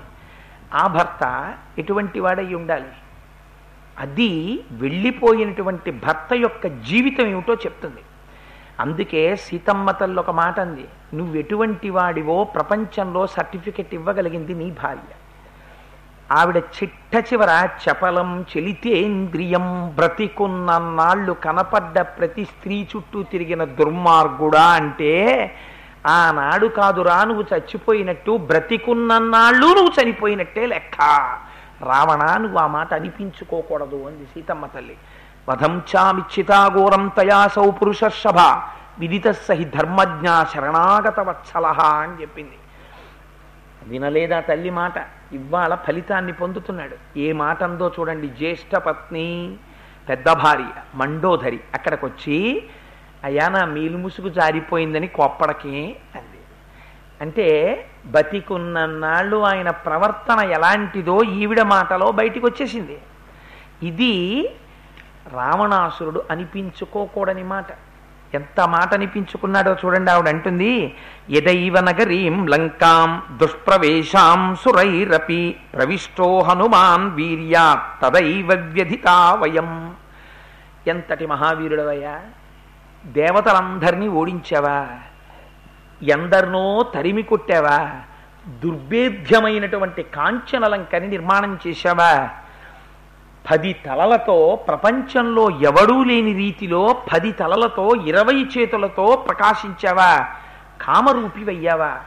ఆ భర్త ఎటువంటి వాడై ఉండాలి? అది వెళ్ళిపోయినటువంటి భర్త యొక్క జీవితం ఏమిటో చెప్తుంది. అందుకే సీతమ్మ తల్లి ఒక మాట అంది. నువ్వు ఎటువంటి వాడివో ప్రపంచంలో సర్టిఫికెట్ ఇవ్వగలిగింది నీ భార్య. ఆవిడ చిట్ట చివర చపలం చెలితేంద్రియం బ్రతికున్నన్నాళ్ళు కనపడ్డ ప్రతి స్త్రీ చుట్టూ తిరిగిన దుర్మార్గుడా అంటే ఆనాడు కాదురా నువ్వు చచ్చిపోయినట్టు బ్రతికున్నన్నాళ్ళు నువ్వు చనిపోయినట్టే లెక్క. రావణ నువ్వు ఆ మాట అనిపించుకోకూడదు అంది సీతమ్మ తల్లి. వధంచామిచ్చితాఘోరం తయాసౌ పురుషర్షభ విదిత సహి ధర్మజ్ఞ శరణాగత వత్సలహ అని చెప్పింది. వినలేదా తల్లి మాట? ఇవాళ ఫలితాన్ని పొందుతున్నాడు. ఏ మాట అందో చూడండి. జ్యేష్ఠ పత్ని పెద్ద భార్య మండోదరి అక్కడికి వచ్చి అయ్యా నా మీలు ముసుగు జారిపోయిందని కోప్పడకి అంది. అంటే బతికున్నన్నాళ్ళు ఆయన ప్రవర్తన ఎలాంటిదో ఈవిడ మాటలో బయటికి వచ్చేసింది ఇది రావణాసురుడు అనిపించుకోకూడని మాట. ఎంత మాట అనిపించుకున్నాడో చూడండి ఆవిడ అంటుంది ఎదైవ నగరీం లంకాం దుష్ప్రవేశాం సురైరపి ప్రవిష్టో హనుమాన్ వీర్యా తదైవ వ్యధితా వయం. ఎంతటి మహావీరుడవయ్యా? దేవతలందరినీ ఓడించావా? ఎందరినో తరిమి కొట్టావా? దుర్భేద్యమైనటువంటి కాంచనలంకని నిర్మాణం చేశావా? పది తలలతో ప్రపంచంలో ఎవడూ లేని రీతిలో పది తలలతో ఇరవై చేతులతో ప్రకాశించావా? కామరూపివయ్యావా?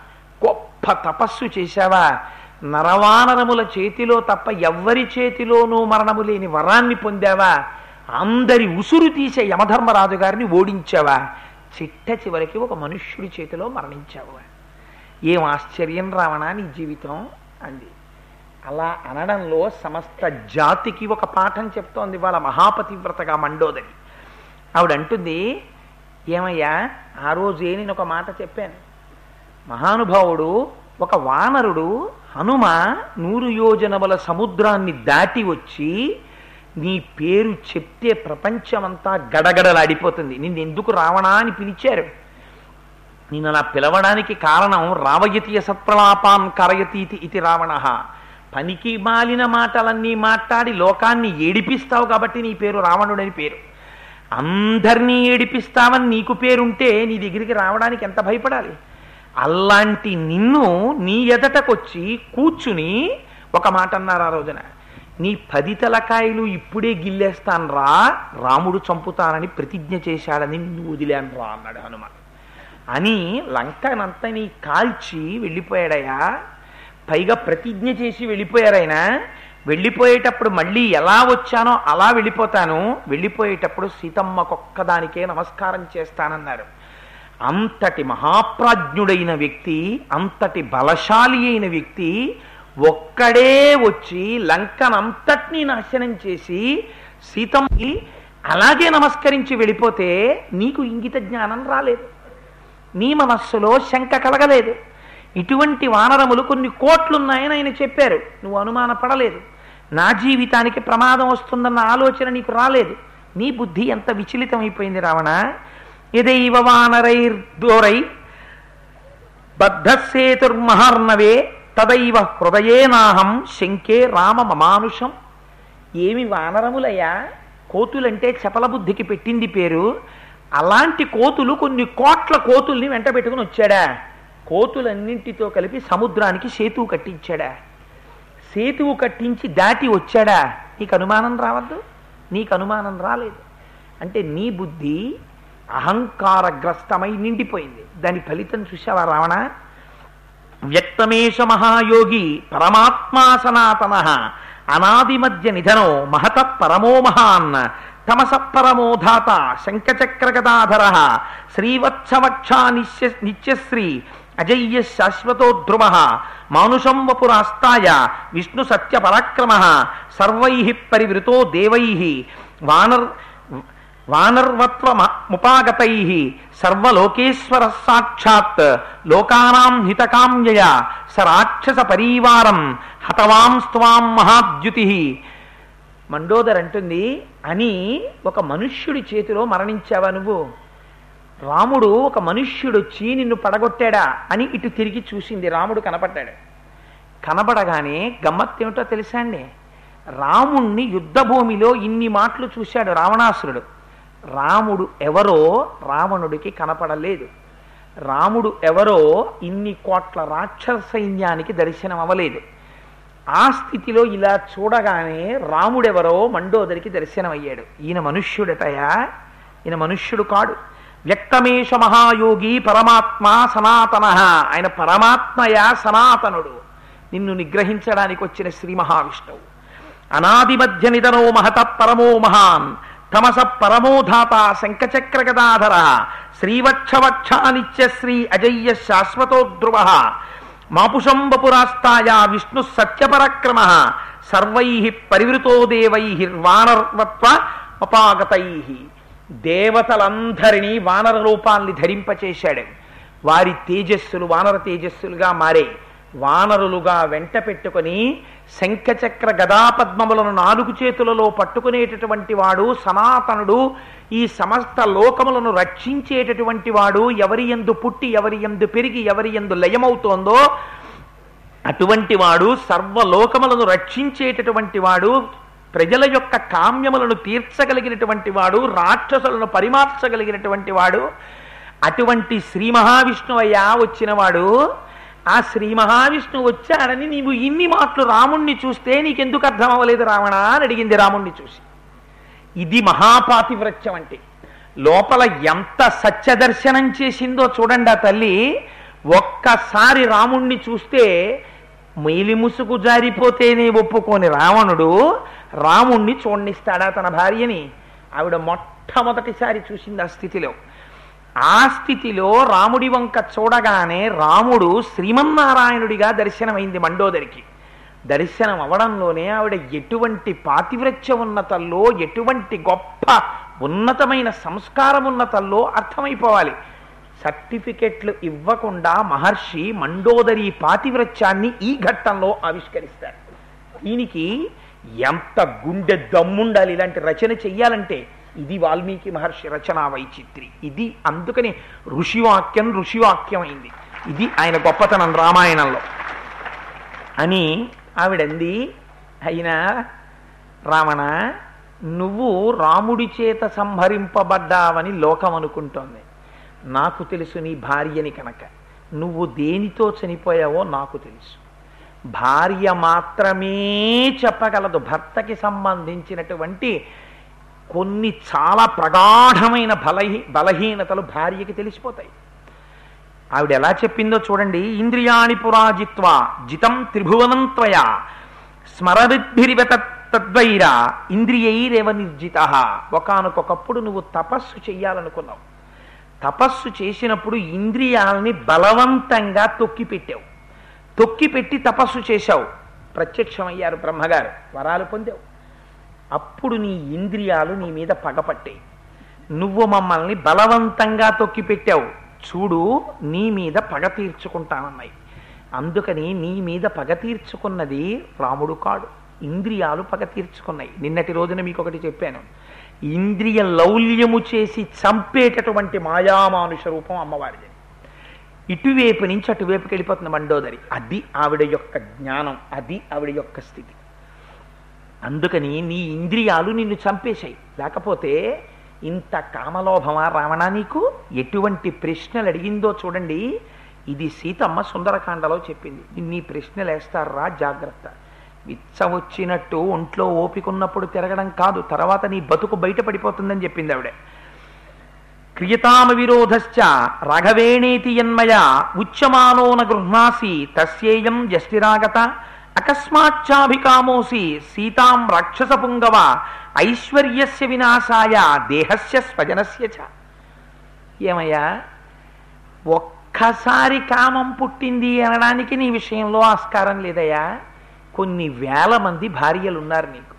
గొప్ప తపస్సు చేశావా? నరవానరముల చేతిలో తప్ప ఎవ్వరి చేతిలోనూ మరణము లేని వరాన్ని పొందావా? అందరి ఉసురు తీసే యమధర్మరాజు గారిని ఓడించావా? చిట్ట చివరికి ఒక మనుష్యుడి చేతిలో మరణించావు? ఏం ఆశ్చర్యం రావణా నీ జీవితం? అంది. అలా అనడంలో సమస్త జాతికి ఒక పాఠం చెప్తోంది వాళ్ళ మహాపతివ్రతగా మండోదరి. ఆవిడ అంటుంది ఏమయ్యా ఆ రోజే నేను ఒక మాట చెప్పాను. మహానుభావుడు ఒక వానరుడు హనుమ నూరు యోజనముల సముద్రాన్ని దాటి వచ్చి నీ పేరు చెప్తే ప్రపంచమంతా గడగడలాడిపోతుంది. నిన్ను ఎందుకు రావణా అని పిలిచారు. నిన్ను అలా పిలవడానికి కారణం రావయతీయ సత్ప్రలాపాన్ కరయతీతి ఇది రావణ. పనికి మాలిన మాటలన్నీ మాట్లాడి లోకాన్ని ఏడిపిస్తావు కాబట్టి నీ పేరు రావణుడని పేరు. అందరినీ ఏడిపిస్తావని నీకు పేరుంటే నీ దగ్గరికి రావడానికి ఎంత భయపడాలి? అలాంటి నిన్ను నీ ఎదటకొచ్చి కూర్చుని ఒక మాట అన్నారు ఆ రోజున? నీ పది తలకాయలు ఇప్పుడే గిల్లేస్తాను రా రాముడు చంపుతానని ప్రతిజ్ఞ చేశాడని నిన్ను వదిలాను రా అన్నాడు హనుమ అని లంకనంతని కాల్చి వెళ్ళిపోయాడయా పైగా ప్రతిజ్ఞ చేసి వెళ్ళిపోయారైనా వెళ్ళిపోయేటప్పుడు మళ్ళీ ఎలా వచ్చానో అలా వెళ్ళిపోతాను. వెళ్ళిపోయేటప్పుడు సీతమ్మకొక్కదానికే నమస్కారం చేస్తానన్నారు. అంతటి మహాప్రాజ్ఞుడైన వ్యక్తి అంతటి బలశాలి అయిన వ్యక్తి ఒక్కడే వచ్చి లంకనంతటినీ నాశనం చేసి సీతమ్మకి అలాగే నమస్కరించి వెళ్ళిపోతే నీకు ఇంగిత జ్ఞానం రాలేదు. నీ మనస్సులో శంక కలగలేదు. ఇటువంటి వానరములు కొన్ని కోట్లున్నాయని ఆయన చెప్పారు. నువ్వు అనుమానపడలేదు. నా జీవితానికి ప్రమాదం వస్తుందన్న ఆలోచన నీకు రాలేదు. నీ బుద్ధి ఎంత విచలితమైపోయింది రావణ? ఎదైవ వానరైర్దోరై బద్ధసేతుర్మహర్ణవే తదైవ హృదయేనాహం శంకే రామ మమానుషం. ఏమి వానరములయ్యా? కోతులంటే చపల బుద్ధికి పెట్టింది పేరు. అలాంటి కోతులు కొన్ని కోట్ల కోతుల్ని వెంట పెట్టుకుని వచ్చాడా? కోతులన్నింటితో కలిపి సముద్రానికి సేతువు కట్టించాడా? సేతువు కట్టించి దాటి వచ్చాడా? నీకు అనుమానం రావద్దు. నీకు అనుమానం రాలేదు. అంటే నీ బుద్ధి అహంకారగ్రస్తమై నిండిపోయింది. దాని ఫలితం చూసావా రావణ? వ్యక్తమేష మహాయోగి పరమాత్మా సనాతన అనాది మధ్య నిధనో మహత పరమో మహాన్ తమస పరమోధాత శంఖచక్రగదాధర శ్రీవత్సవక్షా నిత్య నిత్యశ్రీ అజయ్య శాశ్వతో ధ్రువ మానుషం వపురాస్తాయ విష్ణు సత్య పరాక్రమ సర్వై పరివృతో దేవై వానర్ వానర్వత్వముపాగతై సర్వలోకేశ్వర సాక్షాత్ లోకానాం హితకామ్యయ స రాక్షస పరీవారం హతవాం స్వాం మహాద్యుతి. మండోదర్ అంటుంది అని ఒక మనుష్యుడి చేతిలో మరణించావా నువ్వు? రాముడు ఒక మనుష్యుడు వచ్చి నిన్ను పడగొట్టాడా అని ఇటు తిరిగి చూసింది. రాముడు కనపడ్డాడు. కనబడగానే గమ్మత్తేమిటో తెలుసా అండి? రాముణ్ణి యుద్ధభూమిలో ఇన్ని మాటలు చూశాడు రావణాసురుడు. రాముడు ఎవరో రావణుడికి కనపడలేదు. రాముడు ఎవరో ఇన్ని కోట్ల రాక్షస సైన్యానికి దర్శనం అవ్వలేదు. ఆ స్థితిలో ఇలా చూడగానే రాముడెవరో మండోదరికి దర్శనమయ్యాడు. ఈయన మనుష్యుడటయా? ఈయన మనుష్యుడు కాడు. వ్యక్తమేష మహాయోగి పరమాత్మ సనాతన. ఆయన పరమాత్మయా సనాతనుడు. నిన్ను నిగ్రహించడానికి వచ్చిన శ్రీ మహావిష్ణువు. అనాది మధ్య నిధనో మహత పరమో మహాన్. తమస పరమోధాత శంఖచక్ర గదాధర. శ్రీవక్షవక్షానిత్య శ్రీ అజయ్య శాశ్వతో ధ్రువ. మాపుషంబపురాస్తాయ విష్ణు సత్యపరక్రమ. సర్వై పరివృతో దేవై వానర్వత్వ అపాగతై. దేవతలందరినీ వానర రూపాల్ని ధరింపచేశాడు. వారి తేజస్సులు వానర తేజస్సులుగా మారే వానరులుగా వెంట పెట్టుకొని శంఖచక్ర గదాపద్మములను నాలుగు చేతులలో పట్టుకునేటటువంటి వాడు సనాతనుడు ఈ సమస్త లోకములను రక్షించేటటువంటి వాడు ఎవరి ఎందు పుట్టి ఎవరి ఎందు పెరిగి ఎవరి ఎందు లయమవుతోందో అటువంటి వాడు సర్వలోకములను రక్షించేటటువంటి వాడు ప్రజల యొక్క కామ్యములను తీర్చగలిగినటువంటి వాడు రాక్షసులను పరిమార్చగలిగినటువంటి వాడు అటువంటి శ్రీ మహావిష్ణువయ్యా వచ్చినవాడు ఆ శ్రీ మహావిష్ణువు వచ్చాడని నీవు ఇన్ని మాటలు రాముణ్ణి చూస్తే నీకెందుకు అర్థం అవ్వలేదు రావణ అని అడిగింది రాముణ్ణి చూసి. ఇది మహాపాతివ్రత్యం అంటే. లోపల ఎంత సత్యదర్శనం చేసిందో చూడండి ఆ తల్లి ఒక్కసారి రాముణ్ణి చూస్తే మేలిముసుకు జారిపోతేనే ఒప్పుకోని రావణుడు రాముణ్ణి చూడనిస్తాడా తన భార్యని? ఆవిడ మొట్టమొదటిసారి చూసింది ఆ స్థితిలో. ఆ స్థితిలో రాముడి వంక చూడగానే రాముడు శ్రీమన్నారాయణుడిగా దర్శనమైంది మండోదరికి. దర్శనం అవడంలోనే ఆవిడ ఎటువంటి పాతివ్రత్య ఉన్నతల్లో ఎటువంటి గొప్ప ఉన్నతమైన సంస్కారం ఉన్నతల్లో అర్థమైపోవాలి. సర్టిఫికెట్లు ఇవ్వకుండా మహర్షి మండోదరి పాతివ్రత్యాన్ని ఈ ఘట్టంలో ఆవిష్కరిస్తారు. దీనికి ఎంత గుండె దమ్ముండాలి ఇలాంటి రచన చెయ్యాలంటే? ఇది వాల్మీకి మహర్షి రచనా వైచిత్రి. ఇది అందుకని ఋషివాక్యం ఋషివాక్యం అయింది ఇది ఆయన గొప్పతనం రామాయణంలో. అని ఆవిడంది అయినా రావణ నువ్వు రాముడి చేత సంహరింపబడ్డావని లోకం అనుకుంటోంది. నాకు తెలుసు నీ భార్యని కనుక. నువ్వు దేనితో చనిపోయావో నాకు తెలుసు. భార్య మాత్రమే చెప్పగలదు. భర్తకి సంబంధించినటువంటి కొన్ని చాలా ప్రగాఢమైన బలహీ బలహీనతలు భార్యకి తెలిసిపోతాయి. ఆవిడ ఎలా చెప్పిందో చూడండి. ఇంద్రియాణి పురాజిత్వ జితం త్రిభువనం త్వయ స్మరవిద్భిరివత తద్వైర ఇంద్రియైరేవ నిర్జిత. ఒకనకొకప్పుడు నువ్వు తపస్సు చెయ్యాలనుకున్నావు. తపస్సు చేసినప్పుడు ఇంద్రియాలని బలవంతంగా తొక్కిపెట్టావు. తొక్కిపెట్టి తపస్సు చేశావు. ప్రత్యక్షమయ్యారు బ్రహ్మగారు. వరాలు పొందావు. అప్పుడు నీ ఇంద్రియాలు నీ మీద పగపట్టాయి నువ్వు మమ్మల్ని బలవంతంగా తొక్కి పెట్టావు. చూడు నీ మీద పగ తీర్చుకుంటానన్నాయి. అందుకని నీ మీద పగ తీర్చుకున్నది రాముడు కాడు. ఇంద్రియాలు పగ తీర్చుకున్నాయి. నిన్నటి రోజున మీకు ఒకటి చెప్పాను. ఇంద్రియ లౌల్యము చేసి చంపేటటువంటి మాయామానుష రూపం అమ్మవారిది. ఇటువైపు నుంచి అటువైపుకి వెళ్ళిపోతుంది మండోదరి. అది ఆవిడ యొక్క జ్ఞానం అది ఆవిడ యొక్క స్థితి. అందుకని నీ ఇంద్రియాలు నిన్ను చంపేశాయి. లేకపోతే ఇంత కామలోభమా రావణ నీకు? ఎటువంటి ప్రశ్నలు అడిగిందో చూడండి. ఇది సీతమ్మ సుందరకాండలో చెప్పింది. నీ ప్రశ్నలు వేస్తారా? జాగ్రత్త. విచ్చ వచ్చినట్టు ఒంట్లో ఓపికన్నప్పుడు తిరగడం కాదు. తర్వాత నీ బతుకు బయటపడిపోతుందని చెప్పింది ఆవిడ. క్రియతామవిరోధశ్చ రాఘవేణేతి యన్మయ ఉచ్యమానోన గృహ్ణాసి తస్యేయం జస్టిరాగత అకస్మాచ్చాభికామోసి సీతాం రాక్షస పుంగవ ఐశ్వర్యస్య వినాశాయ దేహస్య స్వజనస్య చ. ఏమయ్యా? ఒక్కసారి కామం పుట్టింది అనడానికి నీ విషయంలో ఆస్కారం లేదయ్యా. కొన్ని వేల మంది భార్యలు ఉన్నారు నీకు.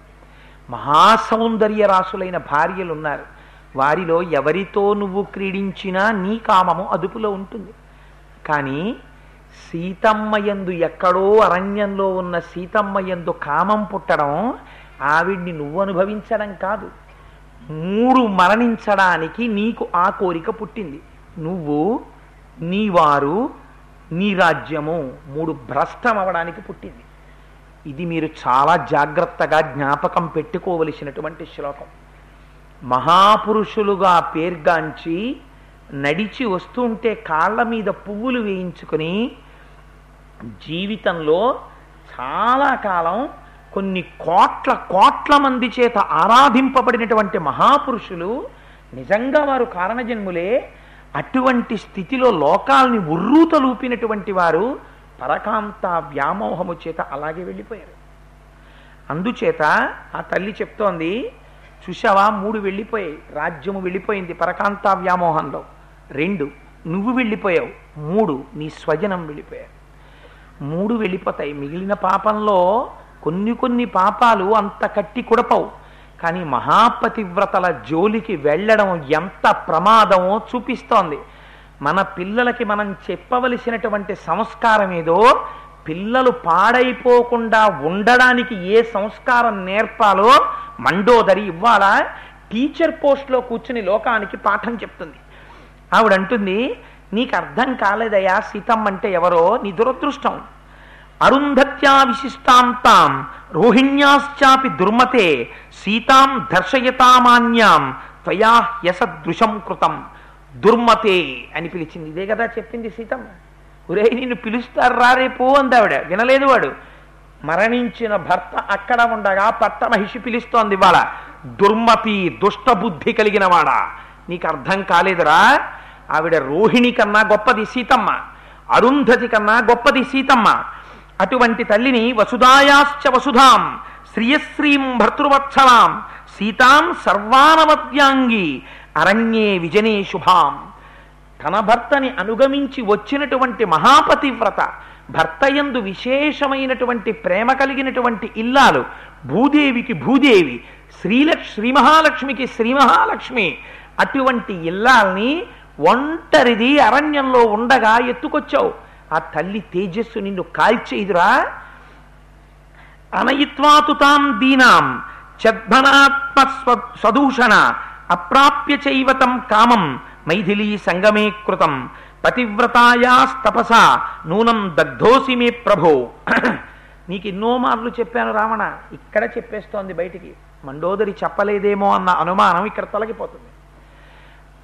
మహాసౌందర్య రాసులైన భార్యలు ఉన్నారు వారిలో ఎవరితో నువ్వు క్రీడించినా నీ కామము అదుపులో ఉంటుంది. కానీ సీతమ్మయందు ఎక్కడో అరణ్యంలో ఉన్న సీతమ్మయందు కామం పుట్టడం ఆవిడ్ని నువ్వు అనుభవించడం కాదు. మూడు మరణించడానికి నీకు ఆ కోరిక పుట్టింది. నువ్వు నీ వారు నీ రాజ్యము మూడు భ్రష్టం అవడానికి పుట్టింది. ఇది మీరు చాలా జాగ్రత్తగా జ్ఞాపకం పెట్టుకోవలసినటువంటి శ్లోకం. మహాపురుషులుగా పేర్గాంచి నడిచి వస్తుంటే కాళ్ళ మీద పువ్వులు వేయించుకొని జీవితంలో చాలా కాలం కొన్ని కోట్ల కోట్ల మంది చేత ఆరాధింపబడినటువంటి మహాపురుషులు నిజంగా వారు కారణజన్ములే. అటువంటి స్థితిలో లోకాల్ని ఉర్రూతలూపినటువంటి వారు పరకాంత వ్యామోహము చేత అలాగే వెళ్ళిపోయారు. అందుచేత ఆ తల్లి చెప్తోంది చూసావా మూడు వెళ్ళిపోయాయి. రాజ్యము వెళ్ళిపోయింది పరకాంత వ్యామోహంలో. రెండు నువ్వు వెళ్ళిపోయావు. మూడు నీ స్వజనం వెళ్ళిపోయావు మూడు వెళ్ళిపోతాయి. మిగిలిన పాపంలో కొన్ని కొన్ని పాపాలు అంత కట్టి కుడపవు. కానీ మహాపతివ్రతల జోలికి వెళ్ళడం ఎంత ప్రమాదమో చూపిస్తోంది. మన పిల్లలకి మనం చెప్పవలసినటువంటి సంస్కారం ఏదో పిల్లలు పాడైపోకుండా ఉండడానికి ఏ సంస్కారం నేర్పాలో మండోదరి ఇవ్వాల? టీచర్ పోస్ట్లో కూర్చుని లోకానికి పాఠం చెప్తుంది. ఆవిడంటుంది నీకు అర్థం కాలేదయా సీతమ్మ అంటే ఎవరో నీ దురదృష్టం. అరుంధత్యా విశిష్టాంతాం రోహిణ్యాశ్చాపి దుర్మతే సీతాం దర్శయతామాన్యాం త్వయా యసదృశం కృతం. దుర్మతే అని పిలిచింది. ఇదే కదా చెప్పింది సీతమ్మ. ఒరే నిన్ను పిలుస్తారు రారేపో అందావిడ వినలేదు వాడు. మరణించిన భర్త అక్కడ ఉండగా పట్ట మహిషి పిలుస్తోంది వాళ్ళ దుర్మతి దుష్టబుద్ధి కలిగిన వాడా. నీకు అర్థం కాలేదురా? ఆవిడ రోహిణి కన్నా గొప్పది సీతమ్మ. అరుంధతి కన్నా గొప్పది సీతమ్మ. అటువంటి తల్లిని వసుధాయాశ్చ వసుధాం శ్రియశ్రీం భర్తృవత్సలాం సీతాం సర్వానవద్యాంగి అరణ్యే విజనే శుభాం. తన భర్తని అనుగమించి వచ్చినటువంటి మహాపతివ్రత భర్తయందు విశేషమైనటువంటి ప్రేమ కలిగినటువంటి ఇల్లాలు భూదేవికి భూదేవి శ్రీలక్ష్ శ్రీ మహాలక్ష్మికి శ్రీ మహాలక్ష్మి అటువంటి ఇల్లాల్ని ఒంటరిది అరణ్యంలో ఉండగా ఎత్తుకొచ్చావు. ఆ తల్లి తేజస్సు నిన్ను కాల్చేదురా అనయిత్వాతు తాం దీనాం చద్భనాత్మ స్వ- స్వదూషణ అప్రాప్య చైవతం కామం మైథిలీ సంగమే కృతం పతివ్రతాయాస్తపస నూనం దగ్ధోసి మే ప్రభో నీకు ఎన్నో మార్లు చెప్పాను రావణ ఇక్కడ చెప్పేస్తోంది బయటికి. మండోదరి చెప్పలేదేమో అన్న అనుమానం ఇక్కడ తొలగిపోతుంది.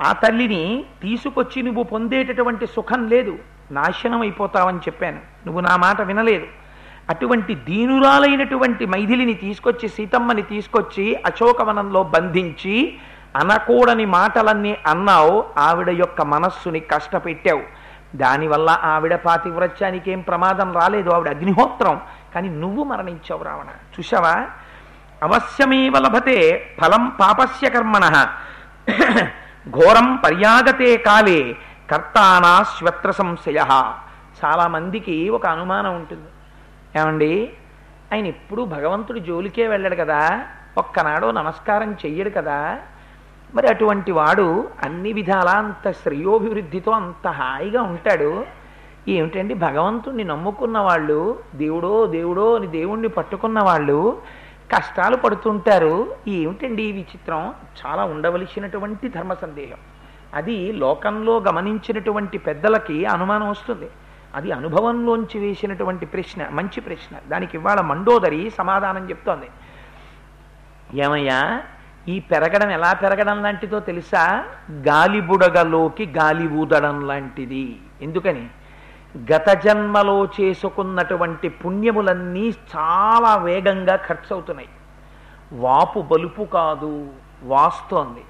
ఆ తల్లిని తీసుకొచ్చి నువ్వు పొందేటటువంటి సుఖం లేదు నాశనం అయిపోతావని చెప్పాను. నువ్వు నా మాట వినలేదు. అటువంటి దీనురాలైనటువంటి మైథిలిని తీసుకొచ్చి సీతమ్మని తీసుకొచ్చి అశోకవనంలో బంధించి అనకూడని మాటలన్నీ అన్నావు ఆవిడ యొక్క మనస్సుని కష్టపెట్టావు. దానివల్ల ఆవిడ పాతివ్రత్యానికి ఏం ప్రమాదం రాలేదు ఆవిడ అగ్నిహోత్రం. కానీ నువ్వు మరణించావు రావణ. చూసావా అవశ్యమేవ లభతే ఫలం పాపస్య కర్మణ. ఘోరం పర్యాగతే కాలే కర్తానా శ్వత్ర సంశయ. చాలా మందికి ఒక అనుమానం ఉంటుంది. ఏమండి? ఆయన ఎప్పుడు భగవంతుడి జోలికే వెళ్ళాడు కదా. ఒక్కనాడో నమస్కారం చెయ్యడు కదా. మరి అటువంటి వాడు అన్ని విధాలా అంత శ్రేయోభివృద్ధితో అంత హాయిగా ఉంటాడు. ఏమిటండి? భగవంతుణ్ణి నమ్ముకున్న వాళ్ళు దేవుడో దేవుడో అని దేవుణ్ణి పట్టుకున్న వాళ్ళు కష్టాలు పడుతుంటారు. ఏమిటండి ఈ విచిత్రం? చాలా ఉండవలసినటువంటి ధర్మ సందేహం. అది లోకంలో గమనించినటువంటి పెద్దలకి అనుమానం వస్తుంది. అది అనుభవంలోంచి వేసినటువంటి ప్రశ్న మంచి ప్రశ్న. దానికి ఇవాళ మండోదరి సమాధానం చెప్తోంది. ఏమయ్యా? ఈ పెరగడం ఎలా పెరగడం లాంటిదో తెలుసా? గాలి బుడగలోకి గాలి ఊదడం లాంటిది. ఎందుకని? గత జన్మలో చేసుకున్నటువంటి పుణ్యములన్నీ చాలా వేగంగా ఖర్చు అవుతున్నాయి. వాపు బలుపు కాదు వాస్తోంది.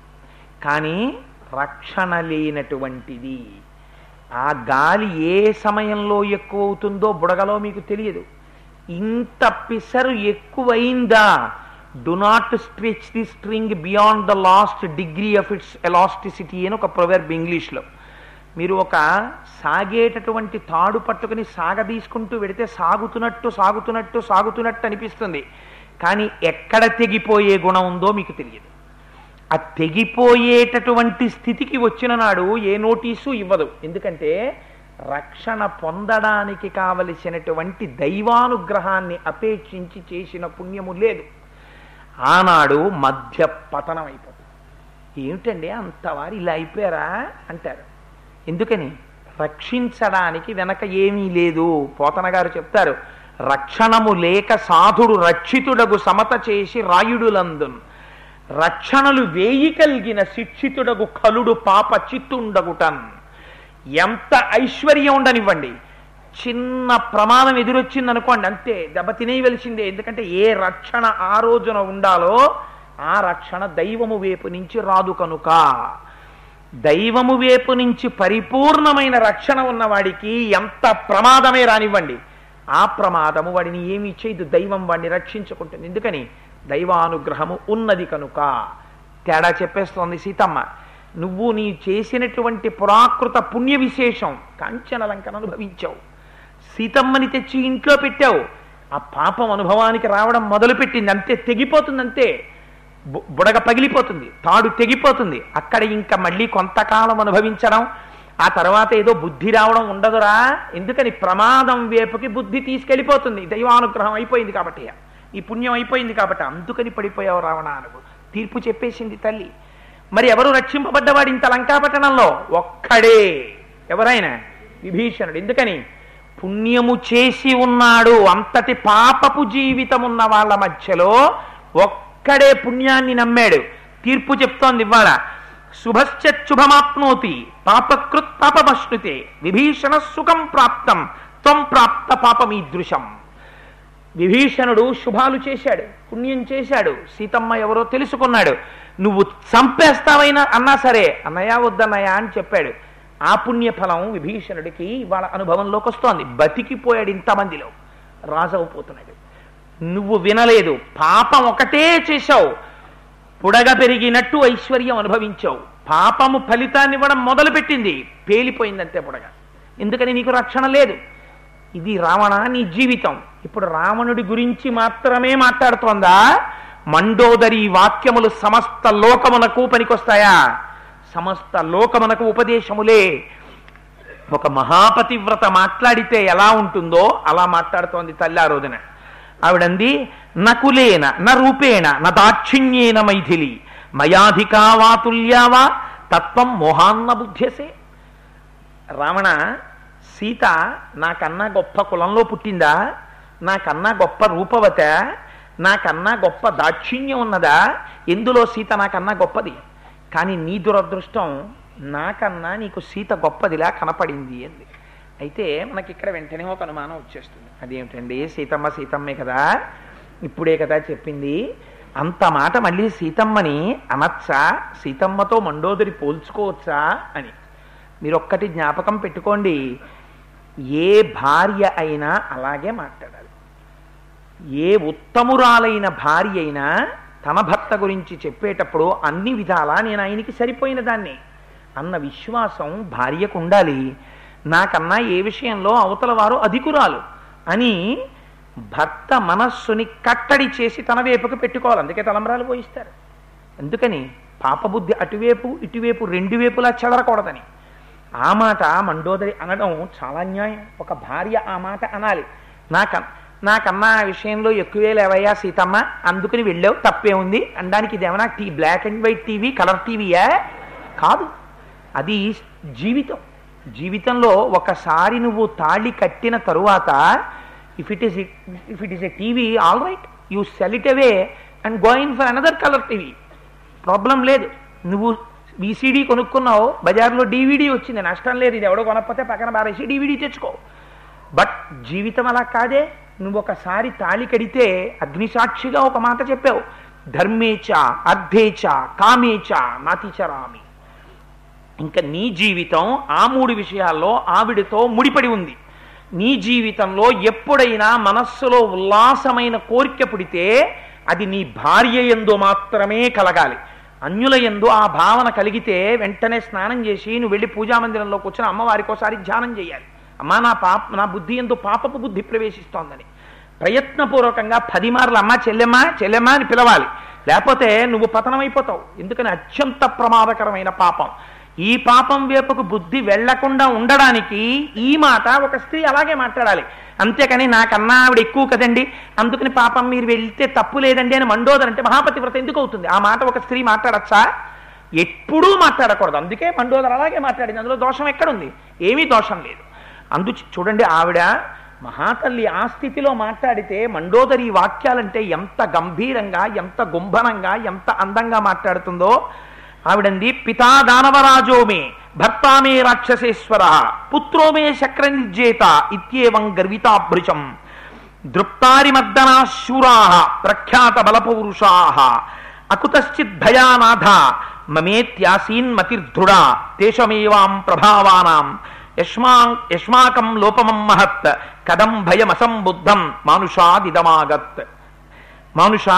కానీ రక్షణ లేనటువంటిది. ఆ గాలి ఏ సమయంలో ఎక్కువ అవుతుందో బుడగలో మీకు తెలియదు. ఇంత పిసరు ఎక్కువైందా? Do not stretch the string beyond the last degree of its elasticity అని ఒక ప్రొవెర్బ్ ఇంగ్లీష్లో మీరు ఒక సాగేటటువంటి తాడు పట్టుకుని సాగదీసుకుంటూ వెడితే సాగుతున్నట్టు సాగుతున్నట్టు సాగుతున్నట్టు అనిపిస్తుంది. కానీ ఎక్కడ తెగిపోయే గుణం ఉందో మీకు తెలియదు. ఆ తెగిపోయేటటువంటి స్థితికి వచ్చిన నాడు ఏ నోటీసు ఇవ్వదు. ఎందుకంటే రక్షణ పొందడానికి కావలసినటువంటి దైవానుగ్రహాన్ని అపేక్షించి చేసిన పుణ్యము లేదు. ఆనాడు మధ్య పతనం అయిపోతుంది. ఏమిటండి? అంతవారు ఇలా అయిపోయారా? అంటారు. ఎందుకని? రక్షించడానికి వెనక ఏమీ లేదు. పోతన గారు చెప్తారు. రక్షణము లేక సాధుడు రక్షితుడగు సమత చేసి రాయుడులందున్. రక్షణలు వేయి కలిగిన శిక్షితుడగు కలుడు పాప చిత్తుండగుటన్. ఎంత ఐశ్వర్యం ఉండనివ్వండి. చిన్న ప్రమాదం ఎదురొచ్చింది అనుకోండి అంతే దెబ్బ తినేయవలసిందే ఎందుకంటే ఏ రక్షణ ఆ రోజున ఉండాలో ఆ రక్షణ దైవము వైపు నుంచి రాదు కనుక. దైవము వైపు నుంచి పరిపూర్ణమైన రక్షణ ఉన్నవాడికి ఎంత ప్రమాదమే రానివ్వండి. ఆ ప్రమాదము వాడిని ఏమి చేయదు దైవం వాడిని రక్షించుకుంటుంది. ఎందుకని? దైవానుగ్రహము ఉన్నది కనుక. తేడా చెప్పేస్తోంది సీతమ్మ. నువ్వు నీ చేసినటువంటి పురాకృత పుణ్య విశేషం కాంచన లంకను అనుభవించావు. సీతమ్మని తెచ్చి ఇంట్లో పెట్టావు. ఆ పాపం అనుభవానికి రావడం మొదలుపెట్టింది. అంతే తెగిపోతుంది అంతే బు- బుడగ పగిలిపోతుంది. తాడు తెగిపోతుంది. అక్కడ ఇంకా మళ్ళీ కొంతకాలం అనుభవించడం ఆ తర్వాత ఏదో బుద్ధి రావడం ఉండదురా. ఎందుకని ప్రమాదం వేపుకి బుద్ధి తీసుకెళ్ళిపోతుంది. దైవానుగ్రహం అయిపోయింది కాబట్టి ఈ పుణ్యం అయిపోయింది కాబట్టి అందుకని పడిపోయావు రావణ అనుకు తీర్పు చెప్పేసింది తల్లి. మరి ఎవరు రక్షింపబడ్డవాడు ఇంత లంకాపట్టణంలో? ఒక్కడే. ఎవరైనా? విభీషణుడు. ఎందుకని? పుణ్యము చేసి ఉన్నాడు అంతటి పాపపు జీవితం ఉన్న వాళ్ళ మధ్యలో ఒక్కడే పుణ్యాన్ని నమ్మాడు. తీర్పు చెప్తోంది ఇవాళ శుభశ్చుభమాప్నోతి పాపకృత్ పాపమశ్నుతే విభీషణ సుఖం ప్రాప్తం త్వం ప్రాప్త పాపమీదృశం. విభీషణుడు శుభాలు చేశాడు పుణ్యం చేశాడు సీతమ్మ ఎవరో తెలుసుకున్నాడు. నువ్వు చంపేస్తావైనా అన్నా సరే అన్నయ్య వద్దన్నయ్య అని చెప్పాడు. ఆ పుణ్యఫలం విభీషణుడికి వాళ్ళ అనుభవంలోకి వస్తోంది. బతికిపోయాడు ఇంతమందిలో. రాజవుపోతున్నాడు నువ్వు వినలేదు. పాపం ఒకటే చేశావు. పుడగ పెరిగినట్టు ఐశ్వర్యం అనుభవించావు. పాపము ఫలితాన్ని ఇవ్వడం మొదలుపెట్టింది. పేలిపోయిందంతే పుడగ. ఎందుకని నీకు రక్షణ లేదు? ఇది రావణ నీ జీవితం. ఇప్పుడు రావణుడి గురించి మాత్రమే మాట్లాడుతోందా? మండోదరి వాక్యములు సమస్త లోకమునకు పనికొస్తాయా? సమస్త లోకమునకు ఉపదేశములే. ఒక మహాపతివ్రత మాట్లాడితే ఎలా ఉంటుందో అలా మాట్లాడుతోంది తల్లి ఆ రోజున. ఆవిడంది నకులేన న రూపేణ న దాక్షిణ్యేన మైథిలి మయాధికా వాతుల్యావా తత్వం మోహాన్న బుద్ధ్యసే రావణ సీత నాకన్నా గొప్ప కులంలో పుట్టిందా? నాకన్నా గొప్ప రూపవత? నాకన్నా గొప్ప దాక్షిణ్యం ఉన్నదా? ఎందులో సీత నాకన్నా గొప్పది? కానీ నీ దురదృష్టం నాకన్నా నీకు సీత గొప్పదిలా కనపడింది అంది. అయితే మనకి ఇక్కడ వెంటనే ఒక అనుమానం వచ్చేస్తుంది. అదేమిటండి? సీతమ్మ సీతమ్మే కదా. ఇప్పుడే కదా చెప్పింది. అంత మాట మళ్ళీ సీతమ్మని అనచ్చా? సీతమ్మతో మండోదరి పోల్చుకోవచ్చా అని. మీరు ఒక్కటి జ్ఞాపకం పెట్టుకోండి. ఏ భార్య అయినా అలాగే మాట్లాడాలి. ఏ ఉత్తమురాలైన భార్య అయినా తన భర్త గురించి చెప్పేటప్పుడు అన్ని విధాలా నేను ఆయనకి సరిపోయిన దాన్ని. అన్న విశ్వాసం భార్యకు ఉండాలి. నాకన్నా ఏ విషయంలో అవతల వారు అధికురాలు అని భర్త మనస్సుని కట్టడి చేసి తన వైపుకు పెట్టుకోవాలి. అందుకే తలంబరాలు పోయిస్తారు. ఎందుకని పాపబుద్ధి అటువైపు ఇటువైపు రెండు వైపులా చెదరకూడదని. ఆ మాట మండోదరి అనడం చాలా న్యాయం ఒక భార్య ఆ మాట అనాలి. నాక నాకన్నా ఆ విషయంలో ఎక్కువే లేవయ్యా సీతమ్మ. అందుకుని వెళ్ళావు. తప్పే ఉంది అనడానికి ఇదేమన్నా T black and white TV colour టీవీయా? కాదు. అది జీవితం. జీవితంలో ఒకసారి నువ్వు తాళి కట్టిన తరువాత if it is if it is a TV all right you sell it away and going for another colour TV. Problem లేదు. నువ్వు బీసీడీ కొనుక్కున్నావు బజార్లో డీవీడీ వచ్చింది నష్టం లేదు ఇది ఎవడో కొనకపోతే పక్కన బారేసి డీవీడీ తెచ్చుకో. బట్ జీవితం అలా కాదే. నువ్వు ఒకసారి తాళి కడితే అగ్నిసాక్షిగా ఒక మాట చెప్పావు. ధర్మేచ అర్ధేచ కామేచ నాతిచరామి ఇంకా నీ జీవితం ఆ మూడు విషయాల్లో ఆవిడతో ముడిపడి ఉంది. నీ జీవితంలో ఎప్పుడైనా మనస్సులో ఉల్లాసమైన కోరిక పుడితే అది నీ భార్య ఎందు మాత్రమే కలగాలి. అన్యుల ఎందు ఆ భావన కలిగితే వెంటనే స్నానం చేసి నువ్వు వెళ్ళి పూజామందిరంలో కూర్చొని అమ్మవారికి ఒకసారి ధ్యానం చేయాలి. అమ్మా నా పాప నా బుద్ధి ఎందు పాపపు బుద్ధి ప్రవేశిస్తోందని. ప్రయత్నపూర్వకంగా పది మార్లు అమ్మా చెల్లెమ్మా చెల్లెమ్మా అని పిలవాలి. లేకపోతే నువ్వు పతనమైపోతావు. ఎందుకని? అత్యంత ప్రమాదకరమైన పాపం. ఈ పాపం వైపుకు బుద్ధి వెళ్ళకుండా ఉండడానికి ఈ మాట ఒక స్త్రీ అలాగే మాట్లాడాలి. అంతేకాని నాకన్నా ఆవిడ ఎక్కువ కదండి. అందుకని పాపం మీరు వెళ్తే తప్పు లేదండి అని మండోదరంటే మహాపతి వ్రత ఎందుకు అవుతుంది? ఆ మాట ఒక స్త్రీ మాట్లాడచ్చా? ఎప్పుడూ మాట్లాడకూడదు. అందుకే మండోదర అలాగే మాట్లాడింది. అందులో దోషం ఎక్కడుంది? ఏమీ దోషం లేదు. అందు చూడండి ఆవిడ మహాతల్లి ఆ స్థితిలో మాట్లాడితే మండోదరి వాక్యాలంటే ఎంత గంభీరంగా ఎంత గుంభనంగా ఎంత అందంగా మాట్లాడుతుందో. ఆవిడంది పితా దానవరాజో మే మే రాక్షసేశ్వర పుత్రో మే శక్రనిర్జేత ఇత్యేవం గర్వితాభృశం దృప్తారిమర్దనా శూరా ప్రఖ్యాత బలపౌరుషా అకుతశ్చిత్ భయానాథ మమేత్యాసీన్ మతిర్ధృడా తేషమేవాం ప్రభావానాం యష్మా యష్మాకం లోపమం మహత్ కదం భయమసంబుద్ధం మానుషాదిదమాగత్ మానుష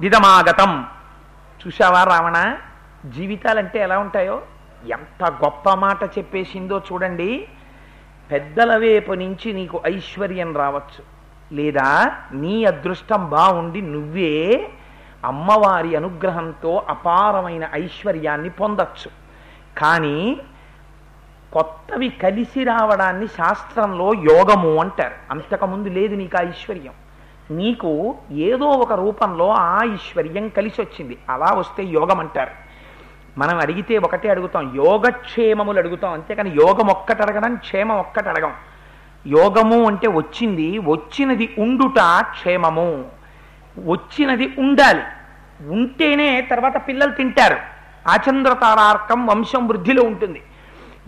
దిదమాగతం. చూశావా రావణ? జీవితాలంటే ఎలా ఉంటాయో? ఎంత గొప్ప మాట చెప్పేసిందో చూడండి. పెద్దల వైపు నుంచి నీకు ఐశ్వర్యం రావచ్చు. లేదా నీ అదృష్టం బాగుండి నువ్వే అమ్మవారి అనుగ్రహంతో అపారమైన ఐశ్వర్యాన్ని పొందచ్చు. కానీ కొత్తవి కలిసి రావడాన్ని శాస్త్రంలో యోగము అంటారు. అంతకుముందు లేదు నీకు ఆ ఐశ్వర్యం. నీకు ఏదో ఒక రూపంలో ఆ ఐశ్వర్యం కలిసి వచ్చింది అలా వస్తే యోగం అంటారు. మనం అడిగితే ఒకటే అడుగుతాం. యోగక్షేమములు అడుగుతాం. అంతేకాని యోగం ఒక్కటి అడగడం క్షేమం ఒక్కటి అడగం. యోగము అంటే వచ్చింది వచ్చినది ఉండుట క్షేమము. వచ్చినది ఉండాలి. ఉంటేనే తర్వాత పిల్లలు తింటారు. ఆచంద్రతారార్కం వంశం వృద్ధిలో ఉంటుంది.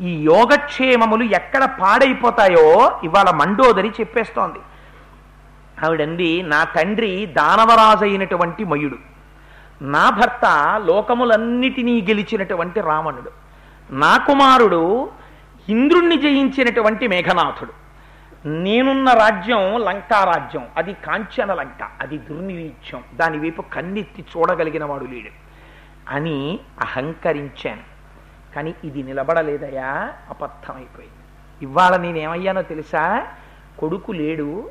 ఈ యోగక్షేమములు ఎక్కడ పాడైపోతాయో ఇవాళ మండోదరి చెప్పేస్తోంది. ఆవిడంది నా తండ్రి దానవరాజు అయినటువంటి మయుడు. నా భర్త లోకములన్నిటినీ గెలిచినటువంటి రావణుడు. నా కుమారుడు ఇంద్రుణ్ణి జయించినటువంటి మేఘనాథుడు. నేనున్న రాజ్యం లంకారాజ్యం అది కాంచన లంక. అది దుర్నిరీత్యం. దాని వైపు కన్నెత్తి చూడగలిగిన వాడు లేడు. అని అహంకరించాను. కానీ ఇది నిలబడలేదయా? అబద్ధమైపోయింది. ఇవాళ నేనేమయ్యానో తెలుసా? కొడుకు లేడు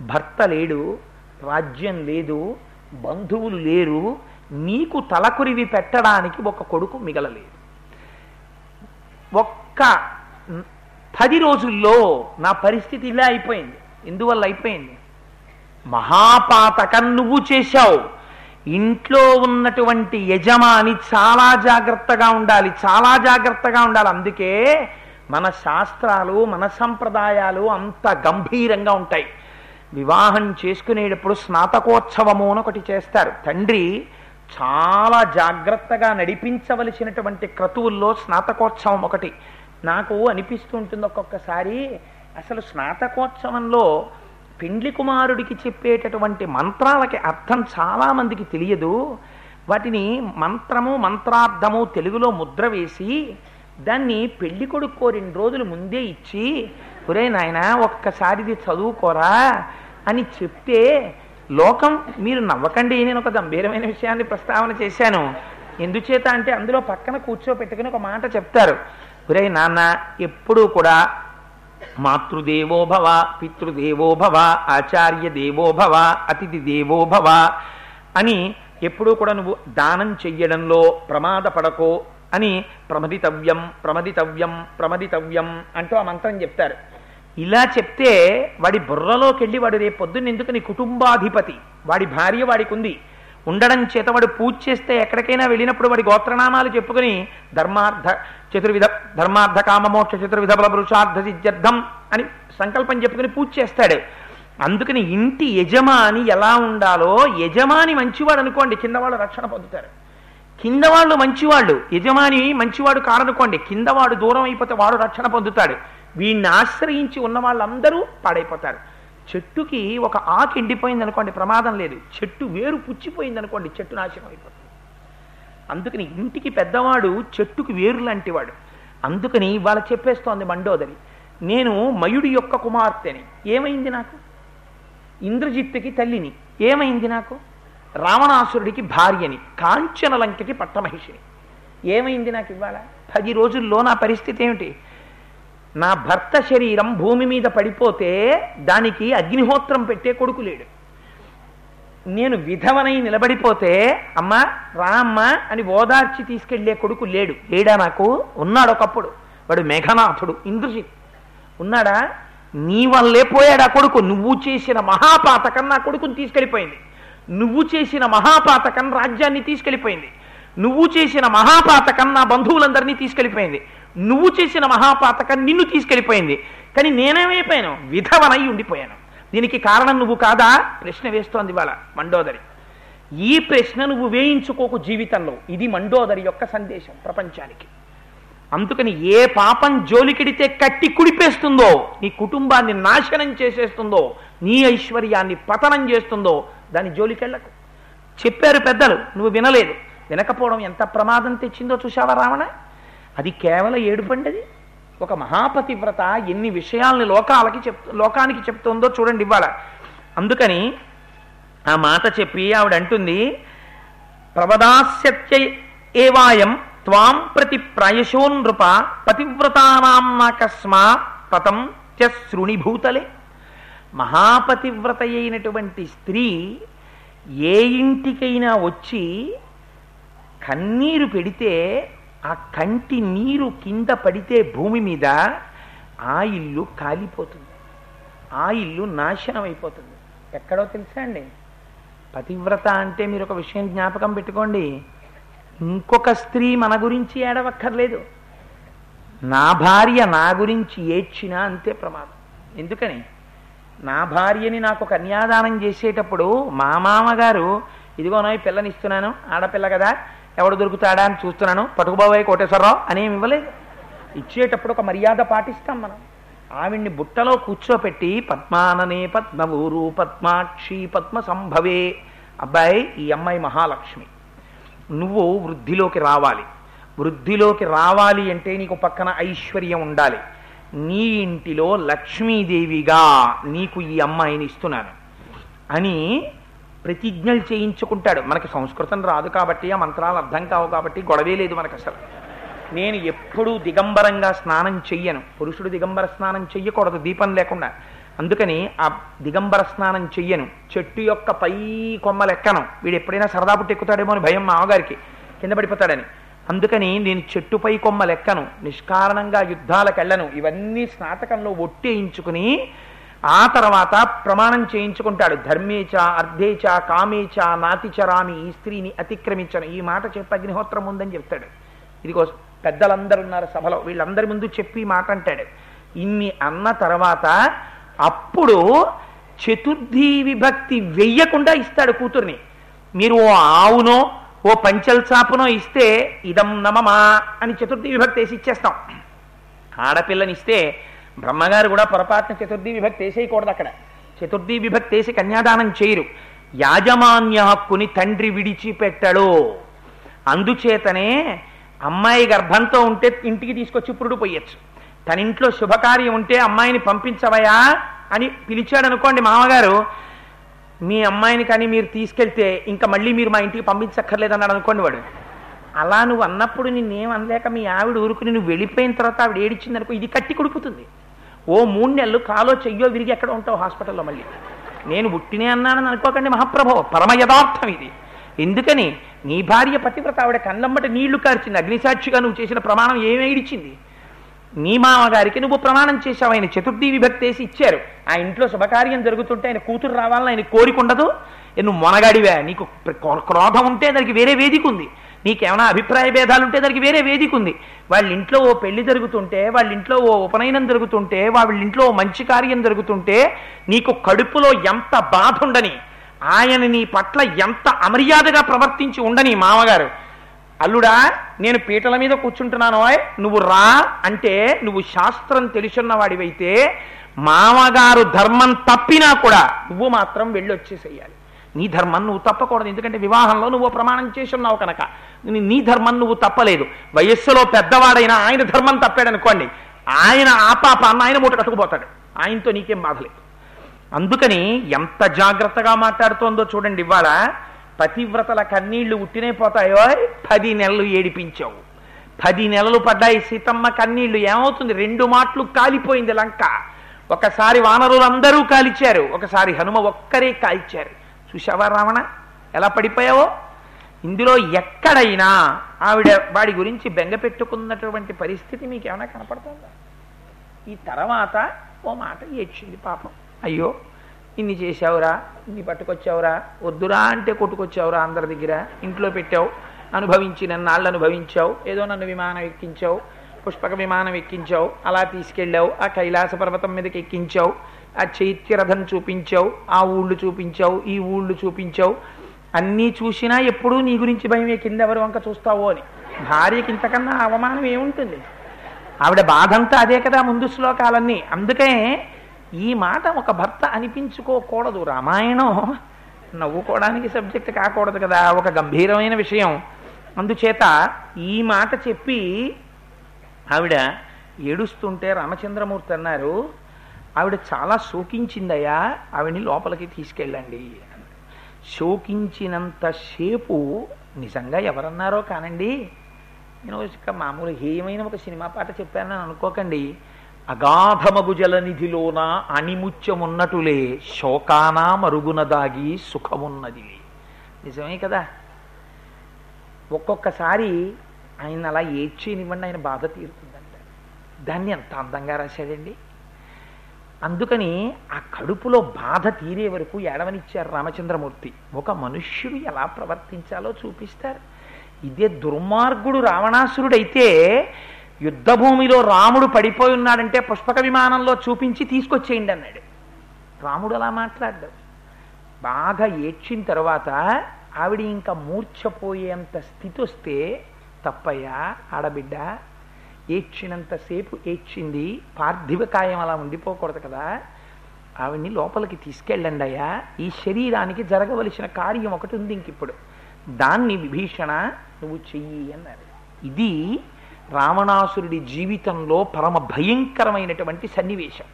భర్త లేడు రాజ్యం లేదు బంధువులు లేరు నీకు తలకురివి పెట్టడానికి ఒక కొడుకు మిగలలేదు. ఒక్క పది రోజుల్లో నా పరిస్థితి ఇలా అయిపోయింది. ఎందువల్ల అయిపోయింది? మహాపాతకం నువ్వు చేశావు. ఇంట్లో ఉన్నటువంటి యజమాని చాలా జాగ్రత్తగా ఉండాలి చాలా జాగ్రత్తగా ఉండాలి. అందుకే మన శాస్త్రాలు మన సంప్రదాయాలు అంత గంభీరంగా ఉంటాయి. వివాహం చేసుకునేటప్పుడు స్నాతకోత్సవము అని ఒకటి చేస్తారు. తండ్రి చాలా జాగ్రత్తగా నడిపించవలసినటువంటి క్రతువుల్లో స్నాతకోత్సవం ఒకటి. నాకు అనిపిస్తూ ఉంటుంది ఒక్కొక్కసారి అసలు స్నాతకోత్సవంలో పెండ్లి కుమారుడికి చెప్పేటటువంటి మంత్రాలకి అర్థం చాలా మందికి తెలియదు. వాటిని మంత్రము మంత్రార్థము తెలుగులో ముద్ర వేసి దాన్ని పెళ్ళి కొడుక్కో రెండు రోజులు ముందే ఇచ్చి ఒరే నాయన ఒక్కసారి ఇది చదువుకోరా అని చెప్తే లోకం మీరు నవ్వకండి నేను ఒక గంభీరమైన విషయాన్ని ప్రస్తావన చేశాను. ఎందుచేత అంటే అందులో పక్కన కూర్చోపెట్టుకుని ఒక మాట చెప్తారు. ఒరే నాన్న ఎప్పుడూ కూడా మాతృదేవో భవ పితృదేవో భవ ఆచార్య దేవో భవ అతిథి దేవో భవ అని ఎప్పుడూ కూడా నువ్వు దానం చెయ్యడంలో ప్రమాదపడకో అని ప్రమదితవ్యం ప్రమదితవ్యం ప్రమదితవ్యం అంటూ ఆ మంత్రం చెప్తారు. ఇలా చెప్తే వాడి బుర్రలోకి వెళ్ళి వాడు రేపు పొద్దున్న ఎందుకు నీ కుటుంబాధిపతి? వాడి భార్య వాడికి ఉంది ఉండడం చేత వాడు పూజ చేస్తే ఎక్కడికైనా వెళ్ళినప్పుడు వాడి గోత్రనామాలు చెప్పుకుని ధర్మార్థ చతుర్విధ ధర్మార్థ కామమోక్ష చతుర్విధ బల పురుషార్థ సిద్ధ్యర్థం అని సంకల్పం చెప్పుకుని పూజ చేస్తాడు. అందుకని ఇంటి యజమాని ఎలా ఉండాలో యజమాని మంచివాడు అనుకోండి కింద వాళ్ళు రక్షణ పొందుతారు. కింద వాళ్ళు మంచివాళ్ళు యజమాని మంచివాడు కారనుకోండి కింద వాడు దూరం అయిపోతే వాడు రక్షణ పొందుతాడు. వీడిని ఆశ్రయించి ఉన్న వాళ్ళందరూ పాడైపోతారు. చెట్టుకి ఒక ఆకు ఎండిపోయింది అనుకోండి ప్రమాదం లేదు. చెట్టు వేరు పుచ్చిపోయింది అనుకోండి చెట్టు నాశనం అయిపోతుంది. అందుకని ఇంటికి పెద్దవాడు చెట్టుకి వేరు లాంటి వాడు. అందుకని ఇవాళ చెప్పేస్తోంది మండోదరి నేను మయుడి యొక్క కుమార్తెని. ఏమైంది నాకు? ఇంద్రజిత్తుకి తల్లిని. ఏమైంది నాకు? రావణాసురుడికి భార్యని కాంచన లంకకి పట్టమహిషిని. ఏమైంది నాకు ఇవాళ? పది రోజుల్లో నా పరిస్థితి ఏమిటి? నా భర్త శరీరం భూమి మీద పడిపోతే దానికి అగ్నిహోత్రం పెట్టే కొడుకు లేడు. నేను విధవనై నిలబడిపోతే అమ్మ రామ్మ అని ఓదార్చి తీసుకెళ్ళే కొడుకు లేడు. లేడా నాకు? ఉన్నాడు ఒకప్పుడు. వాడు మేఘనాథుడు ఇంద్రజిత్ ఉన్నాడా? నీ వల్లే పోయాడు ఆ కొడుకు? నువ్వు చేసిన మహాపాతకం నా కొడుకుని తీసుకెళ్ళిపోయింది. నువ్వు చేసిన మహాపాతకం రాజ్యాన్ని తీసుకెళ్ళిపోయింది. నువ్వు చేసిన మహాపాతకం నా బంధువులందరినీ తీసుకెళ్ళిపోయింది. నువ్వు చేసిన మహాపాతకం నిన్ను తీసుకెళ్ళిపోయింది. కానీ నేనేమైపోయాను? విధవనై ఉండిపోయాను. దీనికి కారణం నువ్వు కాదా? ప్రశ్న వేస్తోంది వాళ్ళ మండోదరి. ఈ ప్రశ్న నువ్వు వేయించుకోకు జీవితంలో. ఇది మండోదరి యొక్క సందేశం ప్రపంచానికి. అందుకని ఏ పాపం జోలికెడితే కట్టి కుడిపేస్తుందో నీ కుటుంబాన్ని నాశనం చేసేస్తుందో నీ ఐశ్వర్యాన్ని పతనం చేస్తుందో దాని జోలికెళ్ళకు. చెప్పారు పెద్దలు నువ్వు వినలేదు. వినకపోవడం ఎంత ప్రమాదం తెచ్చిందో చూసావా రావణ? అది కేవలం ఏడుపండి అది ఒక మహాపతివ్రత ఎన్ని విషయాల్ని లోకాలకి చెప్ లోకానికి చెప్తుందో చూడండి ఇవాళ. అందుకని ఆ మాట చెప్పి ఆవిడ అంటుంది ప్రవదాస్యత్య ఏవాయం త్వాం ప్రతి ప్రాయశో నృప పతివ్రతానాకస్మా పతం శృణిభూతలే మహాపతివ్రత అయినటువంటి స్త్రీ ఏ ఇంటికైనా వచ్చి కన్నీరు పెడితే ఆ కంటి నీరు కింద పడితే భూమి మీద ఆ ఇల్లు కాలిపోతుంది. ఆ ఇల్లు నాశనం అయిపోతుంది. ఎక్కడో తెలుసా అండి? పతివ్రత అంటే మీరు ఒక విషయం జ్ఞాపకం పెట్టుకోండి. ఇంకొక స్త్రీ మన గురించి ఏడవక్కర్లేదు. నా భార్య నా గురించి ఏడ్చినా అంతే ప్రమాదం. ఎందుకని? నా భార్యని నాకు కన్యాదానం చేసేటప్పుడు మా మామగారు ఇదిగోనో పిల్లనిస్తున్నాను ఆడపిల్ల కదా ఎవడు దొరుకుతాడా అని చూస్తున్నాను. పట్టుకుబాబాయ్ కోటేశ్వరరావు అనేమి ఇవ్వలేదు. ఇచ్చేటప్పుడు ఒక మర్యాద పాటిస్తాం మనం. ఆవిడ్ని బుట్టలో కూర్చోపెట్టి పద్మాననే పద్మవూరు పద్మాక్షి పద్మ సంభవే అబ్బాయి ఈ అమ్మాయి మహాలక్ష్మి. నువ్వు వృద్ధిలోకి రావాలి. వృద్ధిలోకి రావాలి అంటే నీకు పక్కన ఐశ్వర్యం ఉండాలి. నీ ఇంటిలో లక్ష్మీదేవిగా నీకు ఈ అమ్మాయిని ఇస్తున్నాను. అని ప్రతిజ్ఞలు చేయించుకుంటాడు. మనకి సంస్కృతం రాదు కాబట్టి ఆ మంత్రాలు అర్థం కావు కాబట్టి గొడవే లేదు మనకు అసలు నేను ఎప్పుడూ దిగంబరంగా స్నానం చెయ్యను. పురుషుడు దిగంబర స్నానం చెయ్యకూడదు దీపం లేకుండా. అందుకని ఆ దిగంబర స్నానం చెయ్యను. చెట్టు యొక్క పై కొమ్మలు ఎక్కను వీడు ఎప్పుడైనా సరదా పుట్టి ఎక్కుతాడేమో అని భయం మామగారికి. కింద పడిపోతాడని. అందుకని నేను చెట్టుపై కొమ్మలు ఎక్కను నిష్కారణంగా యుద్ధాలకు వెళ్ళను ఇవన్నీ స్నాతకంలో ఒట్టేయించుకుని ఆ తర్వాత ప్రమాణం చేయించుకుంటాడు. ధర్మేచ అర్ధేచ కామేచ నాతిచరామి ఈ స్త్రీని అతిక్రమించను. ఈ మాట చెప్పి అగ్నిహోత్రం ఉందని చెప్తాడు. ఇదిగో పెద్దలందరూ ఉన్నారు సభలో. వీళ్ళందరి ముందు చెప్పి మాట అంటాడు. ఇన్ని అన్న తర్వాత అప్పుడు చతుర్థి విభక్తి వెయ్యకుండా ఇస్తాడు కూతుర్ని. మీరు ఓ ఆవునో ఓ పంచల్ చాపునో ఇస్తే ఇదం నమమా అని చతుర్థి విభక్తి వేసి ఇచ్చేస్తాం. ఆడపిల్లనిస్తే బ్రహ్మగారు కూడా పొరపాటున చతుర్థి విభక్తి వేసేయకూడదు అక్కడ. చతుర్థి విభక్తి వేసి కన్యాదానం చేయరు. యాజమాన్య హక్కుని తండ్రి విడిచిపెట్టడు. అందుచేతనే అమ్మాయి గర్భంతో ఉంటే ఇంటికి తీసుకొచ్చి పురుడు పోయొచ్చు తన ఇంట్లో శుభకార్యం ఉంటే అమ్మాయిని పంపించవయా అని పిలిచాడు అనుకోండి మామగారు మీ అమ్మాయిని కానీ మీరు తీసుకెళ్తే ఇంకా మళ్ళీ మీరు మా ఇంటికి పంపించక్కర్లేదన్నాడు అనుకోండి వాడు. అలా నువ్వు అన్నప్పుడు నిన్నేం అనలేక మీ ఆవిడ ఊరుకుని నువ్వు వెళ్ళిపోయిన తర్వాత ఆవిడ ఏడిచ్చింది అనుకో ఇది కట్టి కుడుకుతుంది. ఓ మూడు నెలలు కాలో చెయ్యో విరిగి ఎక్కడ ఉంటావు హాస్పిటల్లో మళ్ళీ? నేను పుట్టినే అన్నానని అనుకోకండి మహాప్రభో పరమ యథార్థం ఇది. ఎందుకని? నీ భార్య పతివ్రత ఆవిడ కన్నమ్మట నీళ్ళు కార్చింది అగ్నిసాక్షిగా నువ్వు చేసిన ప్రమాణం ఏమేడిచ్చింది నీ మామగారికి నువ్వు ప్రమాణం చేశావు ఆయన చతుర్థి విభక్తి వేసి ఇచ్చారు. ఆ ఇంట్లో శుభకార్యం జరుగుతుంటే ఆయన కూతురు రావాలని ఆయన కోరిక ఉండదు నువ్వు మొనగాడివే నీకు క్రో- క్రోధం ఉంటే దానికి వేరే వేదిక ఉంది. నీకేమైనా అభిప్రాయ భేదాలు ఉంటే దానికి వేరే వేదిక ఉంది. వాళ్ళ ఇంట్లో ఓ పెళ్ళి జరుగుతుంటే వాళ్ళ ఇంట్లో ఓ ఉపనయనం జరుగుతుంటే వాళ్ళ ఇంట్లో ఓ మంచి కార్యం జరుగుతుంటే నీకు కడుపులో ఎంత బాధ ఉండని ఆయన నీ పట్ల ఎంత అమర్యాదగా ప్రవర్తించి ఉండని మామగారు. అల్లుడా నేను పీటల మీద కూర్చుంటున్నాను నువ్వు రా అంటే నువ్వు శాస్త్రం తెలుసున్నవాడివైతే మామగారు ధర్మం తప్పినా కూడా నువ్వు మాత్రం వెళ్ళొచ్చేసేయాలి. నీ ధర్మం నువ్వు తప్పకూడదు ఎందుకంటే వివాహంలో నువ్వు ప్రమాణం చేసి ఉన్నావు కనుక. నీ- ధర్మం నువ్వు తప్పలేదు. వయస్సులో పెద్దవాడైనా ఆయన ధర్మం తప్పాడు అనుకోండి ఆయన ఆ పాపాన్ని ఆయన మూట కట్టుకుపోతాడు. ఆయనతో నీకేం బాధలేదు అందుకని ఎంత జాగ్రత్తగా మాట్లాడుతోందో చూడండి ఇవాళ. పతివ్రతల కన్నీళ్ళు ఉట్టినే పోతాయో. పది నెలలు ఏడిపించావు. పది నెలలు పడ్డాయి సీతమ్మ కన్నీళ్ళు. ఏమవుతుంది? రెండు మాటలు కాలిపోయింది లంక. ఒకసారి వానరులందరూ కాల్చారు ఒకసారి హనుమ ఒక్కరే కాల్చారు చూసావా రావణ? ఎలా పడిపోయావో? ఇందులో ఎక్కడైనా ఆవిడ వాడి గురించి బెంగ పెట్టుకున్నటువంటి పరిస్థితి మీకు ఏమైనా కనపడుతుందా? ఈ తర్వాత ఓ మాట ఏడ్చింది పాపం. అయ్యో ఇన్ని చేశావురా ఇన్ని పట్టుకొచ్చావురా వద్దురా అంటే కొట్టుకొచ్చావురా అందరి దగ్గర ఇంట్లో పెట్టావు అనుభవించి నన్నాళ్ళు అనుభవించావు ఏదో నన్ను విమానం ఎక్కించావు పుష్పక విమానం ఎక్కించావు అలా తీసుకెళ్ళావు ఆ కైలాస పర్వతం మీదకి ఎక్కించావు ఆ చైత్యరథం చూపించావు ఆ ఊళ్ళు చూపించావు ఈ ఊళ్ళు చూపించావు. అన్నీ చూసినా ఎప్పుడూ నీ గురించి భయమే కింద ఎవరు వంక చూస్తావో అని. భార్యకి ఇంతకన్నా అవమానం ఏముంటుంది? ఆవిడ బాధంతా అదే కదా ముందు శ్లోకాలన్నీ. అందుకే ఈ మాట ఒక భర్త అనిపించుకోకూడదు. రామాయణం నవ్వుకోవడానికి సబ్జెక్ట్ కాకూడదు కదా ఒక గంభీరమైన విషయం. అందుచేత ఈ మాట చెప్పి ఆవిడ ఏడుస్తుంటే రామచంద్రమూర్తి అన్నారు ఆవిడ చాలా శోకించిందయ్యా ఆవిడని లోపలికి తీసుకెళ్ళండి. శోకించినంత సేపు నిజంగా ఎవరన్నారో కానండి. నేను ఒక మామూలు హేయమైన ఒక సినిమా పాట చెప్పానని అనుకోకండి. అగాధమగు జలనిధిలోన అణిముత్యమున్నటులే శోకానా మరుగున దాగి సుఖమున్నది నిజమే కదా? ఒక్కొక్కసారి ఆయన అలా ఏడ్చేనివ్వండి ఆయన బాధ తీరుతుందంట. దాన్ని ఎంత అందంగా రాశాడండి? అందుకని ఆ కడుపులో బాధ తీరే వరకు ఏడవనిచ్చారు రామచంద్రమూర్తి. ఒక మనుష్యుడు ఎలా ప్రవర్తించాలో చూపిస్తారు. ఇదే దుర్మార్గుడు రావణాసురుడైతే యుద్ధభూమిలో రాముడు పడిపోయి ఉన్నాడంటే పుష్పక విమానంలో చూపించి తీసుకొచ్చేయండి అన్నాడు. రాముడు అలా మాట్లాడ్డాడు బాగా ఏడ్చిన తర్వాత ఆవిడ ఇంకా మూర్ఛపోయేంత స్థితి వస్తే తప్పయ్యా ఆడబిడ్డ ఏడ్చినంతసేపు ఏడ్చింది పార్థివకాయం అలా ఉండిపోకూడదు కదా. ఆవిడ్ని లోపలికి తీసుకెళ్ళండి అయ్యా. ఈ శరీరానికి జరగవలసిన కార్యం ఒకటి ఉంది ఇంకిప్పుడు దాన్ని విభీషణ నువ్వు చెయ్యి అన్నారు. ఇది రావణాసురుడి జీవితంలో పరమ భయంకరమైనటువంటి సన్నివేశం.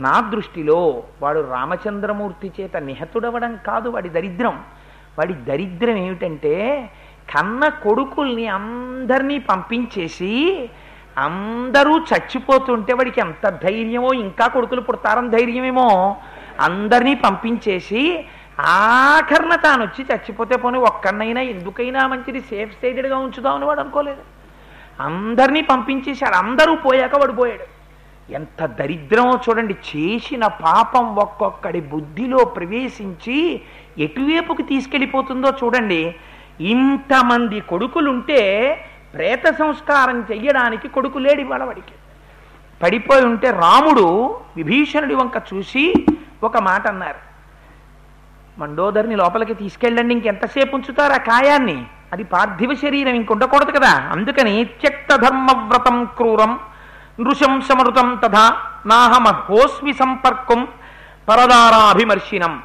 నా దృష్టిలో వాడు రామచంద్రమూర్తి చేత నిహతుడవడం కాదు వాడి దరిద్రం. వాడి దరిద్రం ఏమిటంటే కన్న కొడుకుల్ని అందరినీ పంపించేసి అందరూ చచ్చిపోతుంటే వాడికి ఎంత ధైర్యమో ఇంకా కొడుకులు పుడతారని ధైర్యమేమో అందరినీ పంపించేసి ఆఖరణ తాను వచ్చి చచ్చిపోతే పోనీ ఒక్కనైనా ఎందుకైనా మంచిది సేఫ్ సైడెడ్గా ఉంచుదామని వాడు అనుకోలేదు. అందరినీ పంపించేశారు అందరూ పోయాక వాడు పోయాడు. ఎంత దరిద్రమో చూడండి. చేసిన పాపం ఒక్కొక్కడి బుద్ధిలో ప్రవేశించి ఎటువైపుకి తీసుకెళ్ళిపోతుందో చూడండి. ఇంతమంది కొడుకులుంటే ప్రేత సంస్కారం చెయ్యడానికి కొడుకు లేడి వాడవాడికి పడిపోయి ఉంటే రాముడు విభీషణుడి వంక చూసి ఒక మాట అన్నారు. మండోదరిని లోపలికి తీసుకెళ్ళండి ఇంకెంతసేపు ఉంచుతారు ఆ కాయాన్ని? అది పార్థివ శరీరం ఇంకొండకూడదు కదా. అందుకని త్యక్త ధర్మవ్రతం క్రూరం నృశం సమృతం తథా నాహమహోస్మి సంపర్కం పరదారాభిమర్శినం.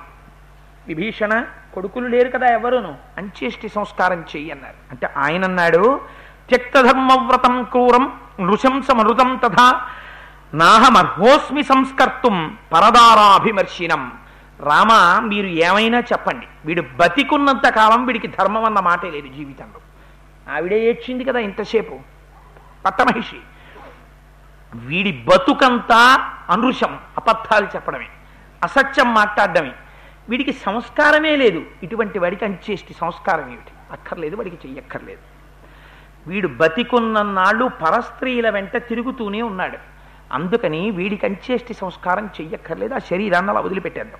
విభీషణ కొడుకులు లేరు కదా ఎవరును? అంచేష్టి సంస్కారం చెయ్యి అన్నారు అంటే ఆయన అన్నాడు త్యక్తధర్మవ్రతం క్రూరం నృశంసమృతం తథా నాహమర్హోస్మి సంస్కర్తుం పరదారాభిమర్శినం. రామ మీరు ఏమైనా చెప్పండి. వీడు బతికున్నంత కాలం వీడికి ధర్మం అన్న మాటే లేదు జీవితంలో. ఆవిడే ఏడ్చింది కదా ఇంతసేపు. పట్టమహిషి వీడి బతుకంతా అనుషం అబద్ధాలు చెప్పడమే. అసత్యం మాట్లాడడమే. వీడికి సంస్కారమే లేదు. ఇటువంటి వాడికి అంచేష్టి సంస్కారం ఏమిటి? అక్కర్లేదు వాడికి చెయ్యక్కర్లేదు. వీడు బతికున్నన్నాళ్ళు పరస్త్రీల వెంట తిరుగుతూనే ఉన్నాడు. అందుకని వీడికి అంచేష్టి సంస్కారం చెయ్యక్కర్లేదు. ఆ శరీరాన్ని అలా వదిలిపెట్టేద్దాం.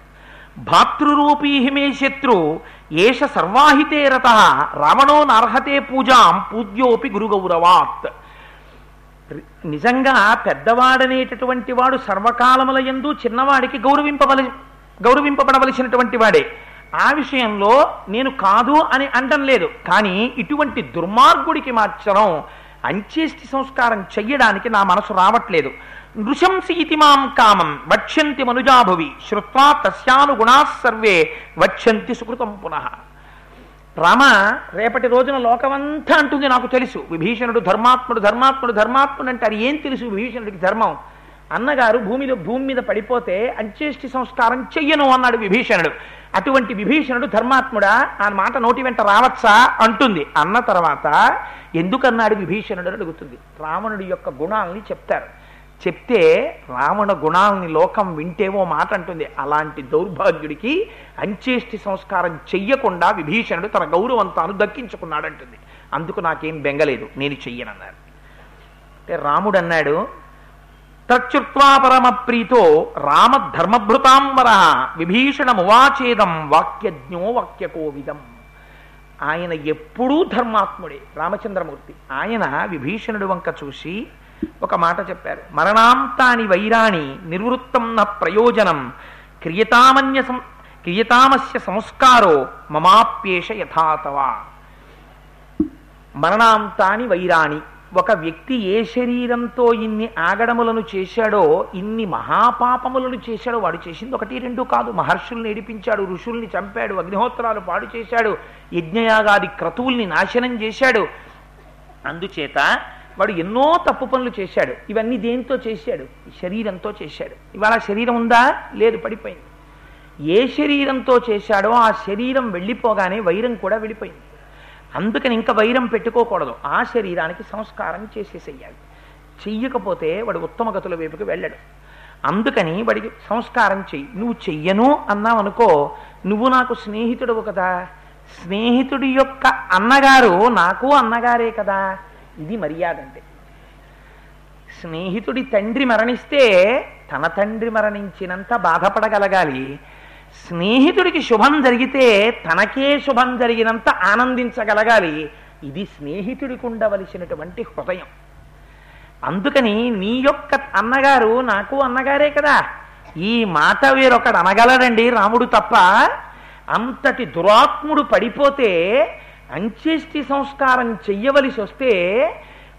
భాతృరూపీ మే శత్రు ఏష సర్వాహితే రత రావణో నార్హతే పూజాం పూజ్యోపి గురుగౌరవాత్. నిజంగా పెద్దవాడనేటటువంటి వాడు సర్వకాలముల ఎందు చిన్నవాడికి గౌరవింపవల గౌరవింపబడవలసినటువంటి వాడే. ఆ విషయంలో నేను కాదు అని అంటం లేదు. కానీ ఇటువంటి దుర్మార్గుడికి మాత్రం అంచేష్టి సంస్కారం చెయ్యడానికి నా మనసు రావట్లేదు. నృశంసి ఇతి మాం కామం వక్ష్యంతి మనుజాభువి శ్రుత్వా తస్యానుగుణా సర్వే వక్ష్యంతి సుకృతం పునః. రామ రేపటి రోజున లోకమంతా అంటుంది నాకు తెలుసు. విభీషణుడు ధర్మాత్ముడు ధర్మాత్ముడు ధర్మాత్ముడు అంటే అది ఏం తెలుసు విభీషణుడికి ధర్మం? అన్నగారు భూమిలో భూమి మీద పడిపోతే అంచేష్టి సంస్కారం చెయ్యను అన్నాడు విభీషణుడు. అటువంటి విభీషణుడు ధర్మాత్ముడా ఆ మాట నోటి వెంట రావచ్చా? అంటుంది. అన్న తర్వాత ఎందుకన్నాడు విభీషణుడు అని అడుగుతుంది. రావణుడి యొక్క గుణాలని చెప్తారు. చెప్తే రావణ గుణాలని లోకం వింటేవో మాట అంటుంది. అలాంటి దౌర్భాగ్యుడికి అంచేష్టి సంస్కారం చెయ్యకుండా విభీషణుడు తన గౌరవం తాను దక్కించుకున్నాడంటుంది. అందుకు నాకేం బెంగలేదు. నేను చెయ్యనన్నాడు అంటే రాముడు అన్నాడు తచ్చుత్వా పరమ ప్రీతో రామధర్మభృతాంబర విభీషణమువాచేదం వాక్యజ్ఞో వాక్యకోవిదం. ఆయన ఎప్పుడూ ధర్మాత్ముడే రామచంద్రమూర్తి. ఆయన విభీషణుడు వంక చూసి ఒక మాట చెప్పారు. మరణాంతాని వైరాణి నిర్వృత్తం న ప్రయోజనం. క్రియతామన్య క్రియతామస్య సంస్కారో మమాప్యేష యథాతవా. మరణాంతాని వైరాణి ఒక వ్యక్తి ఏ శరీరంతో ఇన్ని ఆగడములను చేశాడో ఇన్ని మహాపాపములను చేశాడో వాడు చేసింది ఒకటి రెండు కాదు. మహర్షుల్ని ఏడిపించాడు ఋషుల్ని చంపాడు అగ్నిహోత్రాలు పాడు చేశాడు యజ్ఞయాగాది క్రతువుల్ని నాశనం చేశాడు. అందుచేత వాడు ఎన్నో తప్పు పనులు చేశాడు. ఇవన్నీ దేంతో చేశాడు? శరీరంతో చేశాడు. ఇవాళ శరీరం ఉందా? లేదు పడిపోయింది. ఏ శరీరంతో చేశాడో ఆ శరీరం వెళ్ళిపోగానే వైరం కూడా వెళ్ళిపోయింది. అందుకని ఇంకా వైరం పెట్టుకోకూడదు. ఆ శరీరానికి సంస్కారం చేసేసేయాలి. చెయ్యకపోతే వాడు ఉత్తమ గతుల వైపుకి వెళ్ళడు. అందుకని వాడికి సంస్కారం చెయ్యి. నువ్వు చెయ్యను అన్నావు అనుకో నువ్వు నాకు స్నేహితుడవు కదా. స్నేహితుడి యొక్క అన్నగారు నాకు అన్నగారే కదా. ఇది మర్యాద అంటే. స్నేహితుడి తండ్రి మరణిస్తే తన తండ్రి మరణించినంత బాధపడగలగాలి. స్నేహితుడికి శుభం జరిగితే తనకే శుభం జరిగినంత ఆనందించగలగాలి. ఇది స్నేహితుడికి ఉండవలసినటువంటి హృదయం. అందుకని నీ యొక్క అన్నగారు నాకు అన్నగారే కదా. ఈ మాట వేరొకడు అనగలడండి రాముడు తప్ప. అంతటి దురాత్ముడు పడిపోతే అంత్యేష్టి సంస్కారం చెయ్యవలసి వస్తే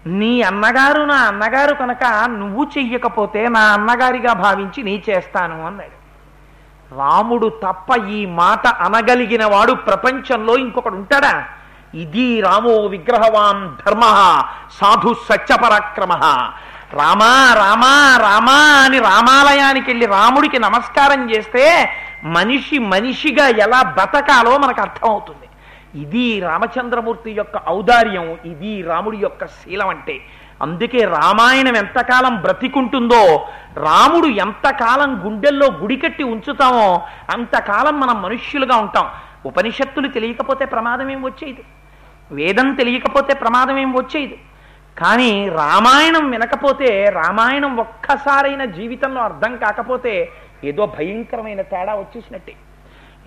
నీ అన్నగారు నా అన్నగారు కనుక నువ్వు చెయ్యకపోతే నా అన్నగారిగా భావించి నీ చేస్తాను అన్నాడు. రాముడు తప్ప ఈ మాట అనగలిగిన వాడు ప్రపంచంలో ఇంకొకడు ఉంటాడా ఇది రామో విగ్రహవాన్ ధర్మ సాధు సత్యపరాక్రమ. రామా రామా రామా అని రామాలయానికి వెళ్ళి రాముడికి నమస్కారం చేస్తే మనిషి మనిషిగా ఎలా బతకాలో మనకు అర్థమవుతుంది ఇది రామచంద్రమూర్తి యొక్క ఔదార్యం ఇది రాముడి యొక్క శీలం అంటే అందుకే రామాయణం ఎంతకాలం బ్రతికుంటుందో రాముడు ఎంతకాలం గుండెల్లో గుడి కట్టి ఉంచుతామో అంతకాలం మనం మనుష్యులుగా ఉంటాం. ఉపనిషత్తులు తెలియకపోతే ప్రమాదం ఏం వచ్చేది? వేదం తెలియకపోతే ప్రమాదం ఏం వచ్చేది? కానీ రామాయణం వినకపోతే రామాయణం ఒక్కసారైన జీవితంలో అర్థం కాకపోతే ఏదో భయంకరమైన తేడా వచ్చేసినట్టే.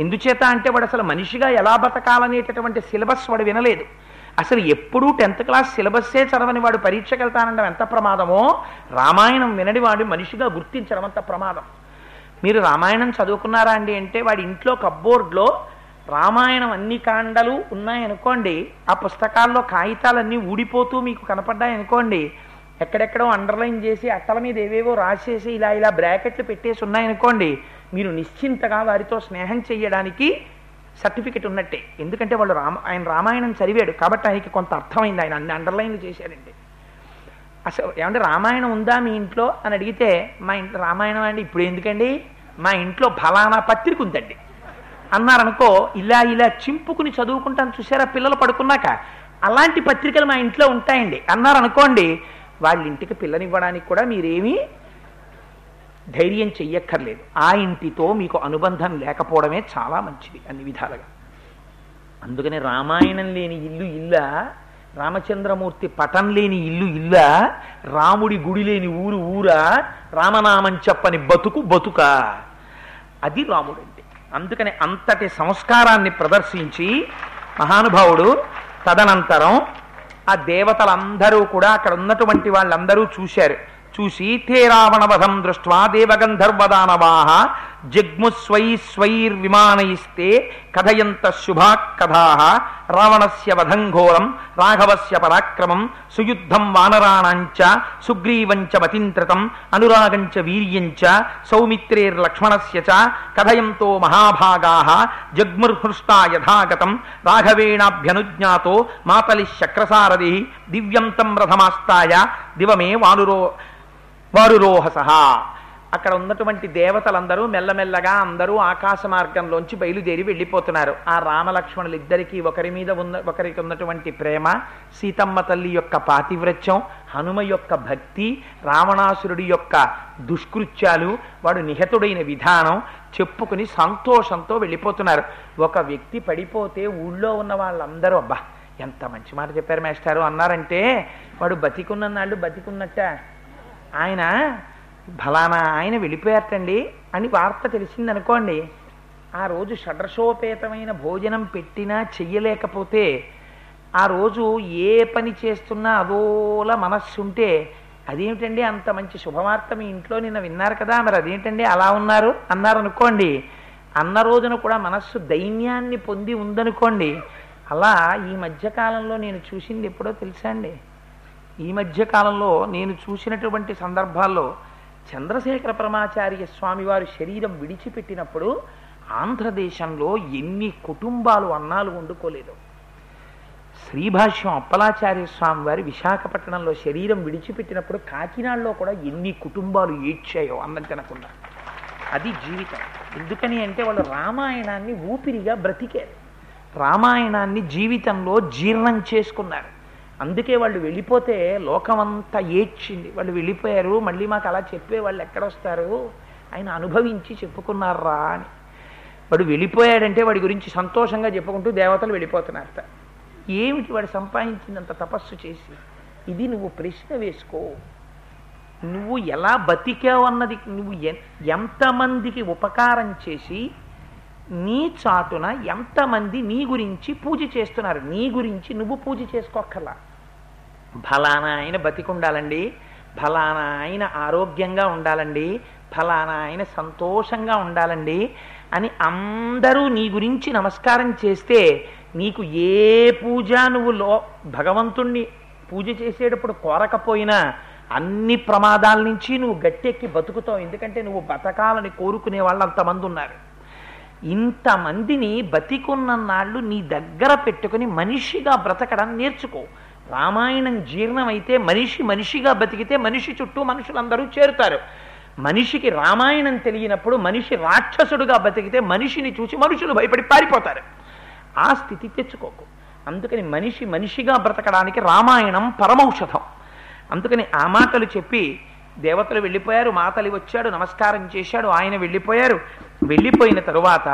ఎందుచేత అంటే వాడు అసలు మనిషిగా ఎలా బతకాలనేటటువంటి సిలబస్ వాడు వినలేదు. అసలు ఎప్పుడూ టెన్త్ క్లాస్ సిలబస్సే చదవని వాడు పరీక్షకు వెళ్తానండం ఎంత ప్రమాదమో రామాయణం వినడి వాడు మనిషిగా గుర్తించడం అంత ప్రమాదం. మీరు రామాయణం చదువుకున్నారా అండి అంటే వాడి ఇంట్లో కబ్బోర్డ్లో రామాయణం అన్ని కాండలు ఉన్నాయనుకోండి ఆ పుస్తకాల్లో కాగితాలన్నీ ఊడిపోతూ మీకు కనపడ్డాయనుకోండి ఎక్కడెక్కడో అండర్లైన్ చేసి అట్టల మీద ఏవేవో రాసేసి ఇలా ఇలా బ్రాకెట్లు పెట్టేసి ఉన్నాయనుకోండి మీరు నిశ్చింతగా వారితో స్నేహం చేయడానికి సర్టిఫికెట్ ఉన్నట్టే. ఎందుకంటే వాళ్ళు రామ ఆయన రామాయణం చదివాడు. కాబట్టి ఆయనకి కొంత అర్థమైంది. ఆయన అన్ని అండర్లైన్లు చేశారండి అసలు ఏమంటే రామాయణం ఉందా మీ ఇంట్లో అని అడిగితే మా ఇంట్లో రామాయణం అండి. ఇప్పుడు ఎందుకండి? మా ఇంట్లో ఫలానా పత్రిక ఉందండి. అన్నారనుకో ఇలా ఇలా చింపుకుని చదువుకుంటాను. చూసారా పిల్లలు పడుకున్నాక. అలాంటి పత్రికలు మా ఇంట్లో ఉంటాయండి. అన్నారనుకోండి వాళ్ళ ఇంటికి పిల్లనివ్వడానికి కూడా మీరేమీ ధైర్యం చెయ్యక్కర్లేదు. ఆ ఇంటితో మీకు అనుబంధం లేకపోవడమే చాలా మంచిది అన్ని విధాలుగా. అందుకని రామాయణం లేని ఇల్లు ఇల్లా రామచంద్రమూర్తి పటం లేని ఇల్లు ఇల్లా రాముడి గుడి లేని ఊరు ఊరా రామనామం చెప్పని బతుకు బతుక. అది రాముడు అంటే అందుకని అంతటి సంస్కారాన్ని ప్రదర్శించి మహానుభావుడు తదనంతరం ఆ దేవతలందరూ కూడా అక్కడ ఉన్నటువంటి వాళ్ళందరూ చూశారు. చూసి తే రావణవధం దృష్ట్వా దేవగంధర్వదానవాహ జగ్ముస్వై స్వైర్విమానయిస్తే కథయంత శుభా కథా రావణస్య వధం ఘోరం రాఘవస్య పరాక్రమం సుయుద్ధం వానరాణాంచ సుగ్రీవంచ మతింత్రతం అనురాగంచ వీర్యంచ సౌమిత్రేర్లక్ష్మణస్య చ కథయంతో మహాభాగా జగ్ముర్హృష్టా యథాగతం రాఘవేణాభ్యనుజ్ఞాతో మాతలి శక్రసారథి దివ్యం తం రథమాస్తాయ దివమే వానురో వారు రోహసహ అక్కడ ఉన్నటువంటి దేవతలందరూ మెల్లమెల్లగా అందరూ ఆకాశ మార్గంలోంచి బయలుదేరి వెళ్ళిపోతున్నారు. ఆ రామలక్ష్మణులు ఇద్దరికీ ఒకరి మీద ఉన్న ఒకరికి ఉన్నటువంటి ప్రేమ సీతమ్మ తల్లి యొక్క పాతివ్రత్యం హనుమ యొక్క భక్తి రావణాసురుడి యొక్క దుష్కృత్యాలు వాడు నిహతుడైన విధానం చెప్పుకుని సంతోషంతో వెళ్ళిపోతున్నారు. ఒక వ్యక్తి పడిపోతే ఊళ్ళో ఉన్న వాళ్ళందరూ అబ్బా ఎంత మంచి మాట చెప్పారు మేస్టారు అన్నారంటే వాడు బతికున్న నాళ్ళు బతికున్నట్ట. ఆయన ఫలానా ఆయన వెళ్ళిపోయారటండి అని వార్త తెలిసిందనుకోండి ఆ రోజు షడ్రశోపేతమైన భోజనం పెట్టినా చెయ్యలేకపోతే ఆ రోజు ఏ పని చేస్తున్నా అదోలా మనస్సు ఉంటే అదేమిటండి అంత మంచి శుభవార్త మీ ఇంట్లో నిన్న విన్నారు కదా మరి అదేంటండి అలా ఉన్నారు? అన్నారు అనుకోండి అన్న రోజున కూడా మనస్సు దైన్యాన్ని పొంది ఉందనుకోండి అలా ఈ మధ్యకాలంలో నేను చూసింది ఎప్పుడో తెలుసా అండి? ఈ మధ్య కాలంలో నేను చూసినటువంటి సందర్భాల్లో చంద్రశేఖర పరమాచార్య స్వామివారి శరీరం విడిచిపెట్టినప్పుడు ఆంధ్రదేశంలో ఎన్ని కుటుంబాలు అన్నాలు వండుకోలేదు. శ్రీభాష్యం అప్పలాచార్య స్వామి వారి విశాఖపట్నంలో శరీరం విడిచిపెట్టినప్పుడు కాకినాడలో కూడా ఎన్ని కుటుంబాలు ఏడ్చాయో అన్నం తినకుండా. అది జీవితం. ఎందుకని అంటే వాళ్ళు రామాయణాన్ని ఊపిరిగా బ్రతికారు. రామాయణాన్ని జీవితంలో జీర్ణం చేసుకున్నారు. అందుకే వాళ్ళు వెళ్ళిపోతే లోకమంతా ఏడ్చింది. వాళ్ళు వెళ్ళిపోయారు మళ్ళీ మాకు అలా చెప్పే వాళ్ళు ఎక్కడొస్తారు? ఆయన అనుభవించి చెప్పుకున్నారా అని. వాడు వెళ్ళిపోయాడంటే వాడి గురించి సంతోషంగా చెప్పుకుంటూ దేవతలు వెళ్ళిపోతున్నారట. ఏమిటి వాడు సంపాదించినంత తపస్సు చేసి? ఇది నువ్వు ప్రశ్న వేసుకో. నువ్వు ఎలా బతికావు అన్నది నువ్వు ఎంతమందికి ఉపకారం చేసి నీ చాటున ఎంతమంది నీ గురించి పూజ చేస్తున్నారు? నీ గురించి నువ్వు పూజ చేసుకోక్కర్లా? ఫలానా ఆయన బతికుండాలండి ఫలానా ఆయన ఆరోగ్యంగా ఉండాలండి ఫలానా ఆయన సంతోషంగా ఉండాలండి అని అందరూ నీ గురించి నమస్కారం చేస్తే నీకు ఏ పూజ నువ్వు లో భగవంతుణ్ణి పూజ చేసేటప్పుడు కోరకపోయినా అన్ని ప్రమాదాల నుంచి నువ్వు గట్టెక్కి బతుకుతావు. ఎందుకంటే నువ్వు బతకాలని కోరుకునే వాళ్ళు అంతమంది ఉన్నారు. ఇంతమందిని బతికున్న నాళ్ళు నీ దగ్గర పెట్టుకుని మనిషిగా బ్రతకడం నేర్చుకో. రామాయణం జీర్ణమైతే మనిషి మనిషిగా బతికితే మనిషి చుట్టూ మనుషులందరూ చేరుతారు. మనిషికి రామాయణం తెలియనప్పుడు మనిషి రాక్షసుడుగా బతికితే మనిషిని చూసి మనుషులు భయపడి పారిపోతారు. ఆ స్థితి తెచ్చుకోకు. అందుకని మనిషి మనిషిగా బ్రతకడానికి రామాయణం పరమౌషధం. అందుకని ఆ మాటలు చెప్పి దేవతలు వెళ్ళిపోయారు మాతలి వచ్చాడు నమస్కారం చేశాడు ఆయన వెళ్ళిపోయారు. వెళ్ళిపోయిన తరువాత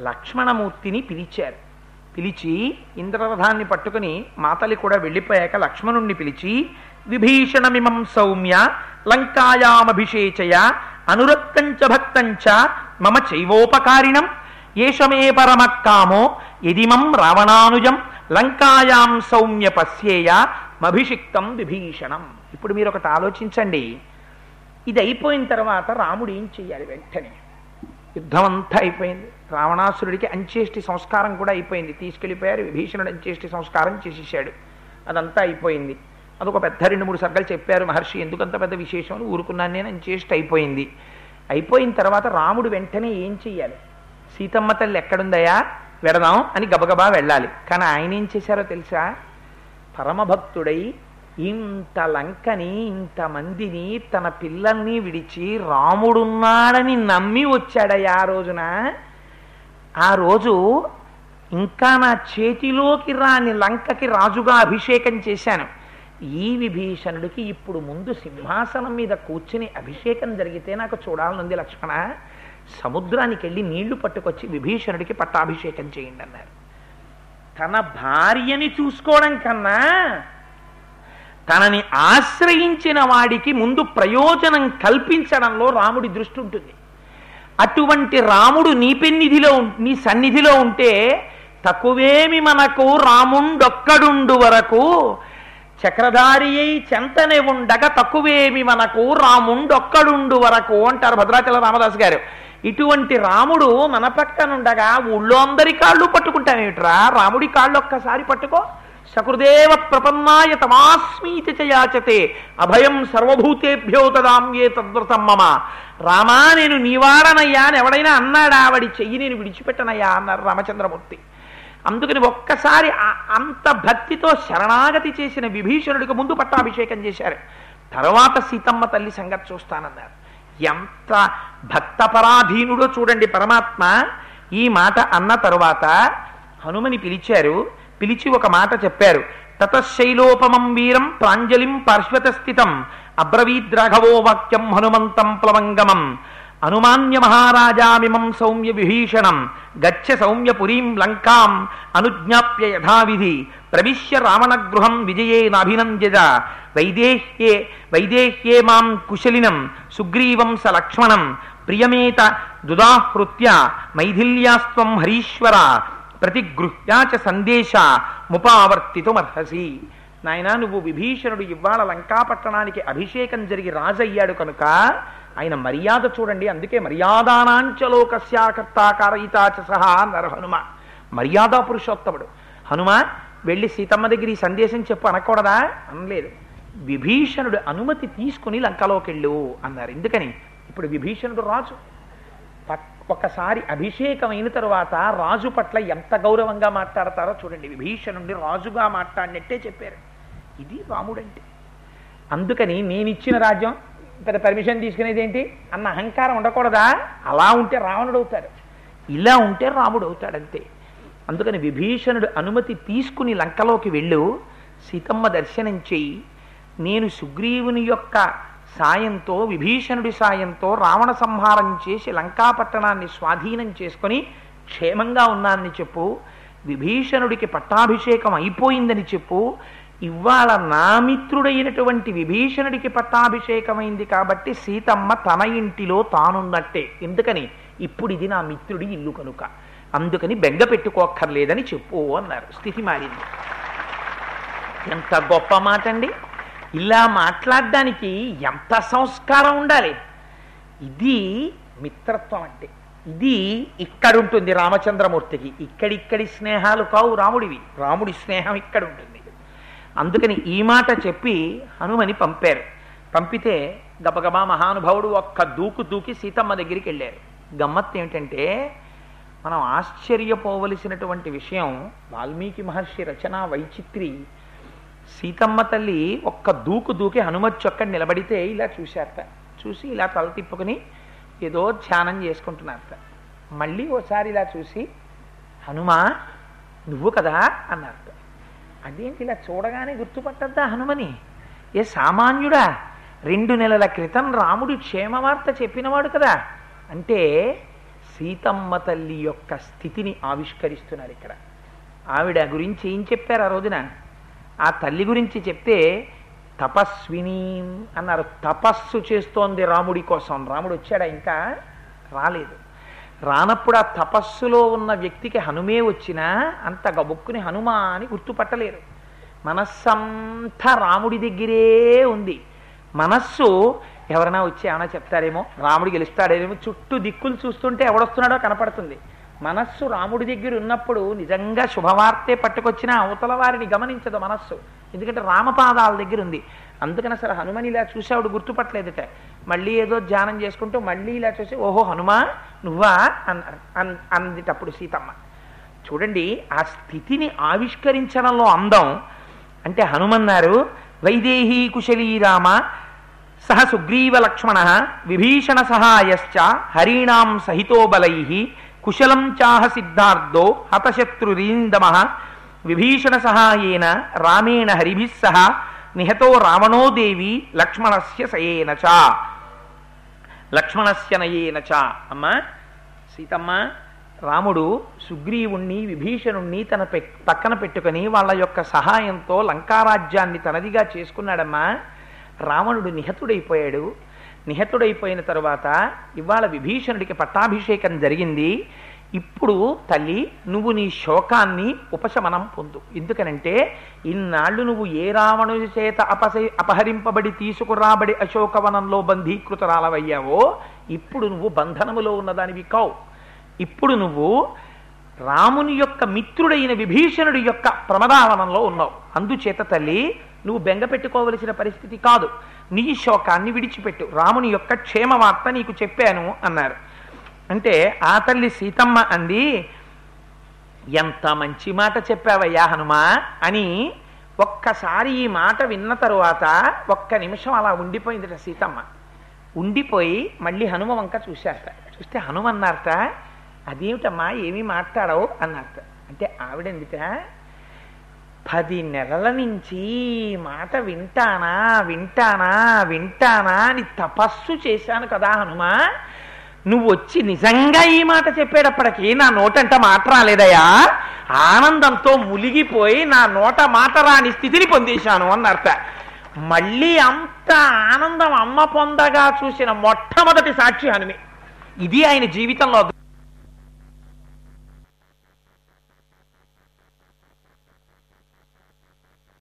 లక్ష్మణమూర్తిని పిలిచారు. పిలిచి ఇంద్రరథాన్ని పట్టుకుని మాతలి కూడా వెళ్ళిపోయాక లక్ష్మణుణ్ణి పిలిచి విభీషణమిమం సౌమ్య లంకాయామభిషేచయ అనురక్తంచ భక్తంచ మమ చైవోపకారిణం ఏషమే పరమక్కామో యదిమం రావణానుజం లంకాయాం సౌమ్య పశ్యేయ మభిషిక్తం విభీషణం. ఇప్పుడు మీరు ఒకటి ఆలోచించండి. ఇది అయిపోయిన తర్వాత రాముడు ఏం చెయ్యాలి వెంటనే? యుద్ధం అంతా అయిపోయింది. రావణాసురుడికి అంచేష్టి సంస్కారం కూడా అయిపోయింది. తీసుకెళ్ళిపోయారు విభీషణుడు అంచేష్టి సంస్కారం చేసేసాడు అదంతా అయిపోయింది. అదొక పెద్ద రెండు మూడు సర్గలు చెప్పారు మహర్షి ఎందుకంత పెద్ద విశేషం అని ఊరుకున్నాను నేను అంచేష్టి అయిపోయింది. అయిపోయిన తర్వాత రాముడు వెంటనే ఏం చెయ్యాలి? సీతమ్మ తల్లి ఎక్కడుందయా వెడదాం అని గబగబా వెళ్ళాలి. కానీ ఆయన ఏం చేశారో తెలుసా? పరమభక్తుడై ఇంత లంకని ఇంతమందిని తన పిల్లల్ని విడిచి రాముడున్నాడని నమ్మి వచ్చాడయ్యా ఆ రోజున. ఆ రోజు ఇంకా నా చేతిలోకి రాని లంకకి రాజుగా అభిషేకం చేశాను. ఈ విభీషణుడికి ఇప్పుడు ముందు సింహాసనం మీద కూర్చుని అభిషేకం జరిగితే నాకు చూడాలనుంది లక్ష్మణ. సముద్రానికి వెళ్ళి నీళ్ళు పట్టుకొచ్చి విభీషణుడికి పట్టాభిషేకం చేయండి అన్నారు. తన భార్యని చూసుకోవడం కన్నా తనని ఆశ్రయించిన వాడికి ముందు ప్రయోజనం కల్పించడంలో రాముడి దృష్టి ఉంటుంది. అటువంటి రాముడు నీ పెన్నిధిలో ఉం- నీ సన్నిధిలో ఉంటే తక్కువేమి మనకు రాముండొక్కడుండు వరకు చక్రధారి అయి చెంతనే ఉండగా తక్కువేమి మనకు రాముండొక్కడుండు వరకు అంటారు భద్రాచల రామదాస్ గారు. ఇటువంటి రాముడు మన పక్కనుండగా ఊళ్ళో అందరి కాళ్ళు పట్టుకుంటామేమిట్రా రాముడి కాళ్ళు ఒక్కసారి పట్టుకో. సకృదేవ ప్రపన్నాయ తమాస్మీతి చయాచతే అభయం సర్వభూతేభ్యో తదామ్యే తద్వ్రతం మమ. రామా నేను నీవాడనయ్యా అని ఎవడైనా అన్నాడా? ఆవిడి చెయ్యి నేను విడిచిపెట్టనయ్యా అన్నారు రామచంద్రమూర్తి. అందుకని ఒక్కసారి అంత భక్తితో శరణాగతి చేసిన విభీషణుడికి ముందు పట్టాభిషేకం చేశారు. తర్వాత సీతమ్మ తల్లి సంగతి చూస్తానన్నారు. ఎంత భక్తపరాధీనుడో చూడండి పరమాత్మ. ఈ మాట అన్న తరువాత హనుమని పిలిచారు పిలిచి ఒక మాట చెప్పారు. తతశైలోపమం వీరం ప్రాంజలిం పార్శ్వత స్థితం. అబ్రవీద్రాఘవో వాక్యం హనుమంతం ప్లవంగమం. అనుమాన్య మహారాజామిమం సౌమ్య విభీషణం. గచ్చ సౌమ్య పురీం లంకాం. అనుజ్ఞాప్య యథావిధి. ప్రవిశ్య రావణగృహం విజయేనాభినంద్యజ వైదేహ్యే వైదేహ్యే మాం కుశలినం. సుగ్రీవం స లక్ష్మణం. ప్రియమేత దుదాహృత్య. మైథిల్యాస్త్వం హరీశ్వర. ప్రతిగృహ్యాచ సందేశ ముపావర్తితుమర్హసి. నాయన నువ్వు విభీషణుడు ఇవాళ లంకాపట్టణానికి అభిషేకం జరిగి రాజయ్యాడు కనుక ఆయన మర్యాద చూడండి. అందుకే మర్యాదానాంచలోకస్యాకర్తాకారయితాచ సహా అన్నారు హనుమ. మర్యాదా పురుషోత్తముడు. హనుమ వెళ్ళి సీతమ్మ దగ్గర ఈ సందేశం చెప్పు అనకూడదా? అనలేదు. విభీషణుడు అనుమతి తీసుకుని లంకలోకి వెళ్ళు అన్నారు. ఎందుకని? ఇప్పుడు విభీషణుడు రాజు. ఒకసారి అభిషేకమైన తరువాత రాజు పట్ల ఎంత గౌరవంగా మాట్లాడతారో చూడండి. విభీషణుడి రాజుగా మాట్లాడినట్టే చెప్పారు. ఇది రాముడంటే. అందుకని నేనిచ్చిన రాజ్యం పెద్ద పర్మిషన్ తీసుకునేది ఏంటి అన్న అహంకారం ఉండకూడదా? అలా ఉంటే రావణుడు అవుతాడు. ఇలా ఉంటే రాముడు అవుతాడు అంతే అందుకని విభీషణుడు అనుమతి తీసుకుని లంకలోకి వెళ్ళు. సీతమ్మ దర్శనం చెయ్యి. నేను సుగ్రీవుని యొక్క సాయంతో విభీషణుడి సాయంతో రావణ సంహారం చేసి లంకాపట్టణాన్ని స్వాధీనం చేసుకొని క్షేమంగా ఉన్నానని చెప్పు. విభీషణుడికి పట్టాభిషేకం అయిపోయిందని చెప్పు. ఇవాళ నా మిత్రుడైనటువంటి విభీషణుడికి పట్టాభిషేకమైంది కాబట్టి సీతమ్మ తన ఇంటిలో తానున్నట్టే. ఎందుకని? ఇప్పుడు ఇది నా మిత్రుడి ఇల్లు కనుక. అందుకని బెంగ పెట్టుకోక్కర్లేదని చెప్పు అన్నారు. స్థితి మారింది. ఎంత గొప్ప మాట అండి ఇలా మాట్లాడడానికి ఎంత సంస్కారం ఉండాలి? ఇది మిత్రత్వం అంటే. ఇది ఇక్కడ ఉంటుంది రామచంద్రమూర్తికి. ఇక్కడిక్కడి స్నేహాలు కావు రాముడివి. రాముడి స్నేహం ఇక్కడ ఉంటుంది అందుకని ఈ మాట చెప్పి హనుమని పంపారు. పంపితే గబగబా మహానుభావుడు ఒక్క దూకు దూకి సీతమ్మ దగ్గరికి వెళ్ళారు. గమ్మత్తు ఏమిటంటే మనం ఆశ్చర్యపోవలసినటువంటి విషయం వాల్మీకి మహర్షి రచన వైచిత్రి సీతమ్మ తల్లి ఒక్క దూకు దూకి హనుమత్ చొక్కడ నిలబడితే ఇలా చూశారట. చూసి ఇలా తల తిప్పుకుని ఏదో ధ్యానం చేసుకుంటున్నారట. మళ్ళీ ఓసారి ఇలా చూసి హనుమా నువ్వు కదా? అన్నారట. అదేంటి ఇలా చూడగానే గుర్తుపట్టద్దా హనుమని? ఏ సామాన్యుడా? రెండు నెలల క్రితం రాముడు క్షేమవార్త చెప్పినవాడు కదా. అంటే సీతమ్మ తల్లి యొక్క స్థితిని ఆవిష్కరిస్తున్నారు ఇక్కడ. ఆవిడ గురించి ఏం చెప్పారు ఆ రోజున? ఆ తల్లి గురించి చెప్తే తపస్విని అన్నారు. తపస్సు చేస్తోంది రాముడి కోసం. రాముడు వచ్చాడా? ఇంకా రాలేదు. రానప్పుడు ఆ తపస్సులో ఉన్న వ్యక్తికి హనుమే వచ్చినా అంత గబుక్కుని హనుమా అని గుర్తుపట్టలేరు. మనస్సంతా రాముడి దగ్గరే ఉంది. మనస్సు ఎవరైనా వచ్చి ఏమైనా చెప్తారేమో రాముడు గెలుస్తాడేమో చుట్టూ దిక్కులు చూస్తుంటే ఎవడొస్తున్నాడో కనపడుతుంది. మనస్సు రాముడి దగ్గర ఉన్నప్పుడు నిజంగా శుభవార్తే పట్టుకొచ్చినా అవతల వారిని గమనించదు మనస్సు. ఎందుకంటే రామపాదాల దగ్గర ఉంది. అందుకని అసలు హనుమని ఇలా చూసావుడు గుర్తుపట్టలేదట. మళ్ళీ ఏదో ధ్యానం చేసుకుంటూ మళ్ళీ ఇలా చూసి ఓహో హనుమా నువ్వా? అన్నారు అన్ అందిటప్పుడు సీతమ్మ చూడండి ఆ స్థితిని ఆవిష్కరించడంలో అందం. అంటే హనుమన్నారు వైదేహీ కుశలీ రామ సహ సుగ్రీవ లక్ష్మణ విభీషణ సహాయశ్చ హరీణాం సహితో బలై కుశలం చాహ సిద్ధార్థో హతశత్రురీందమ. విభీషణ సహాయేన రామేణ హరిభిస్సహ నిహతో రావణో దేవి లక్ష్మణస్య సయేన చ. లక్ష్మణస్య నయేన చ. అమ్మ సీతమ్మ రాముడు సుగ్రీవుణ్ణి విభీషణుణ్ణి తన పక్కన పెట్టుకొని వాళ్ళ యొక్క సహాయంతో లంకారాజ్యాన్ని తనదిగా చేసుకున్నాడమ్మా. రావణుడు నిహతుడైపోయాడు. నిహతుడైపోయిన తరువాత ఇవాళ విభీషణుడికి పట్టాభిషేకం జరిగింది. ఇప్పుడు తల్లి నువ్వు నీ శోకాన్ని ఉపశమనం పొందు. ఎందుకనంటే ఇన్నాళ్ళు నువ్వు ఏ రావణుని చేత అపస అపహరింపబడి తీసుకురాబడి అశోకవనంలో బంధీకృతరాలవయ్యావో ఇప్పుడు నువ్వు బంధనములో ఉన్నదానివి కావు. ఇప్పుడు నువ్వు రాముని యొక్క మిత్రుడైన విభీషణుడి యొక్క ప్రమదావనంలో ఉన్నావు. అందుచేత తల్లి నువ్వు బెంగ పెట్టుకోవలసిన పరిస్థితి కాదు. నీ శోకాన్ని విడిచిపెట్టు. రాముని యొక్క క్షేమ వార్త నీకు చెప్పాను అన్నారు. అంటే ఆ తల్లి సీతమ్మ అంది ఎంత మంచి మాట చెప్పావయ్యా హనుమా అని ఒక్కసారి ఈ మాట విన్న తరువాత ఒక్క నిమిషం అలా ఉండిపోయిందిట సీతమ్మ. ఉండిపోయి మళ్ళీ హనుమ వంక చూశారట. చూస్తే హనుమ అన్నారట అదేమిటమ్మా? ఏమీ మాట్లాడవు అన్నారట. అంటే ఆవిడెందుక పది నెలల నుంచి మాట వింటానా వింటానా వింటానా అని తపస్సు చేశాను కదా హనుమా. నువ్వు వచ్చి నిజంగా ఈ మాట చెప్పేటప్పటికీ నా నోటంట మాట రాలేదయా ఆనందంతో ములిగిపోయి నా నోట మాట రాని స్థితిని పొందేశాను అన్నర్థ మళ్ళీ అంత ఆనందం అమ్మ పొందగా చూసిన మొట్టమొదటి సాక్షి హనుమి. ఇది ఆయన జీవితంలో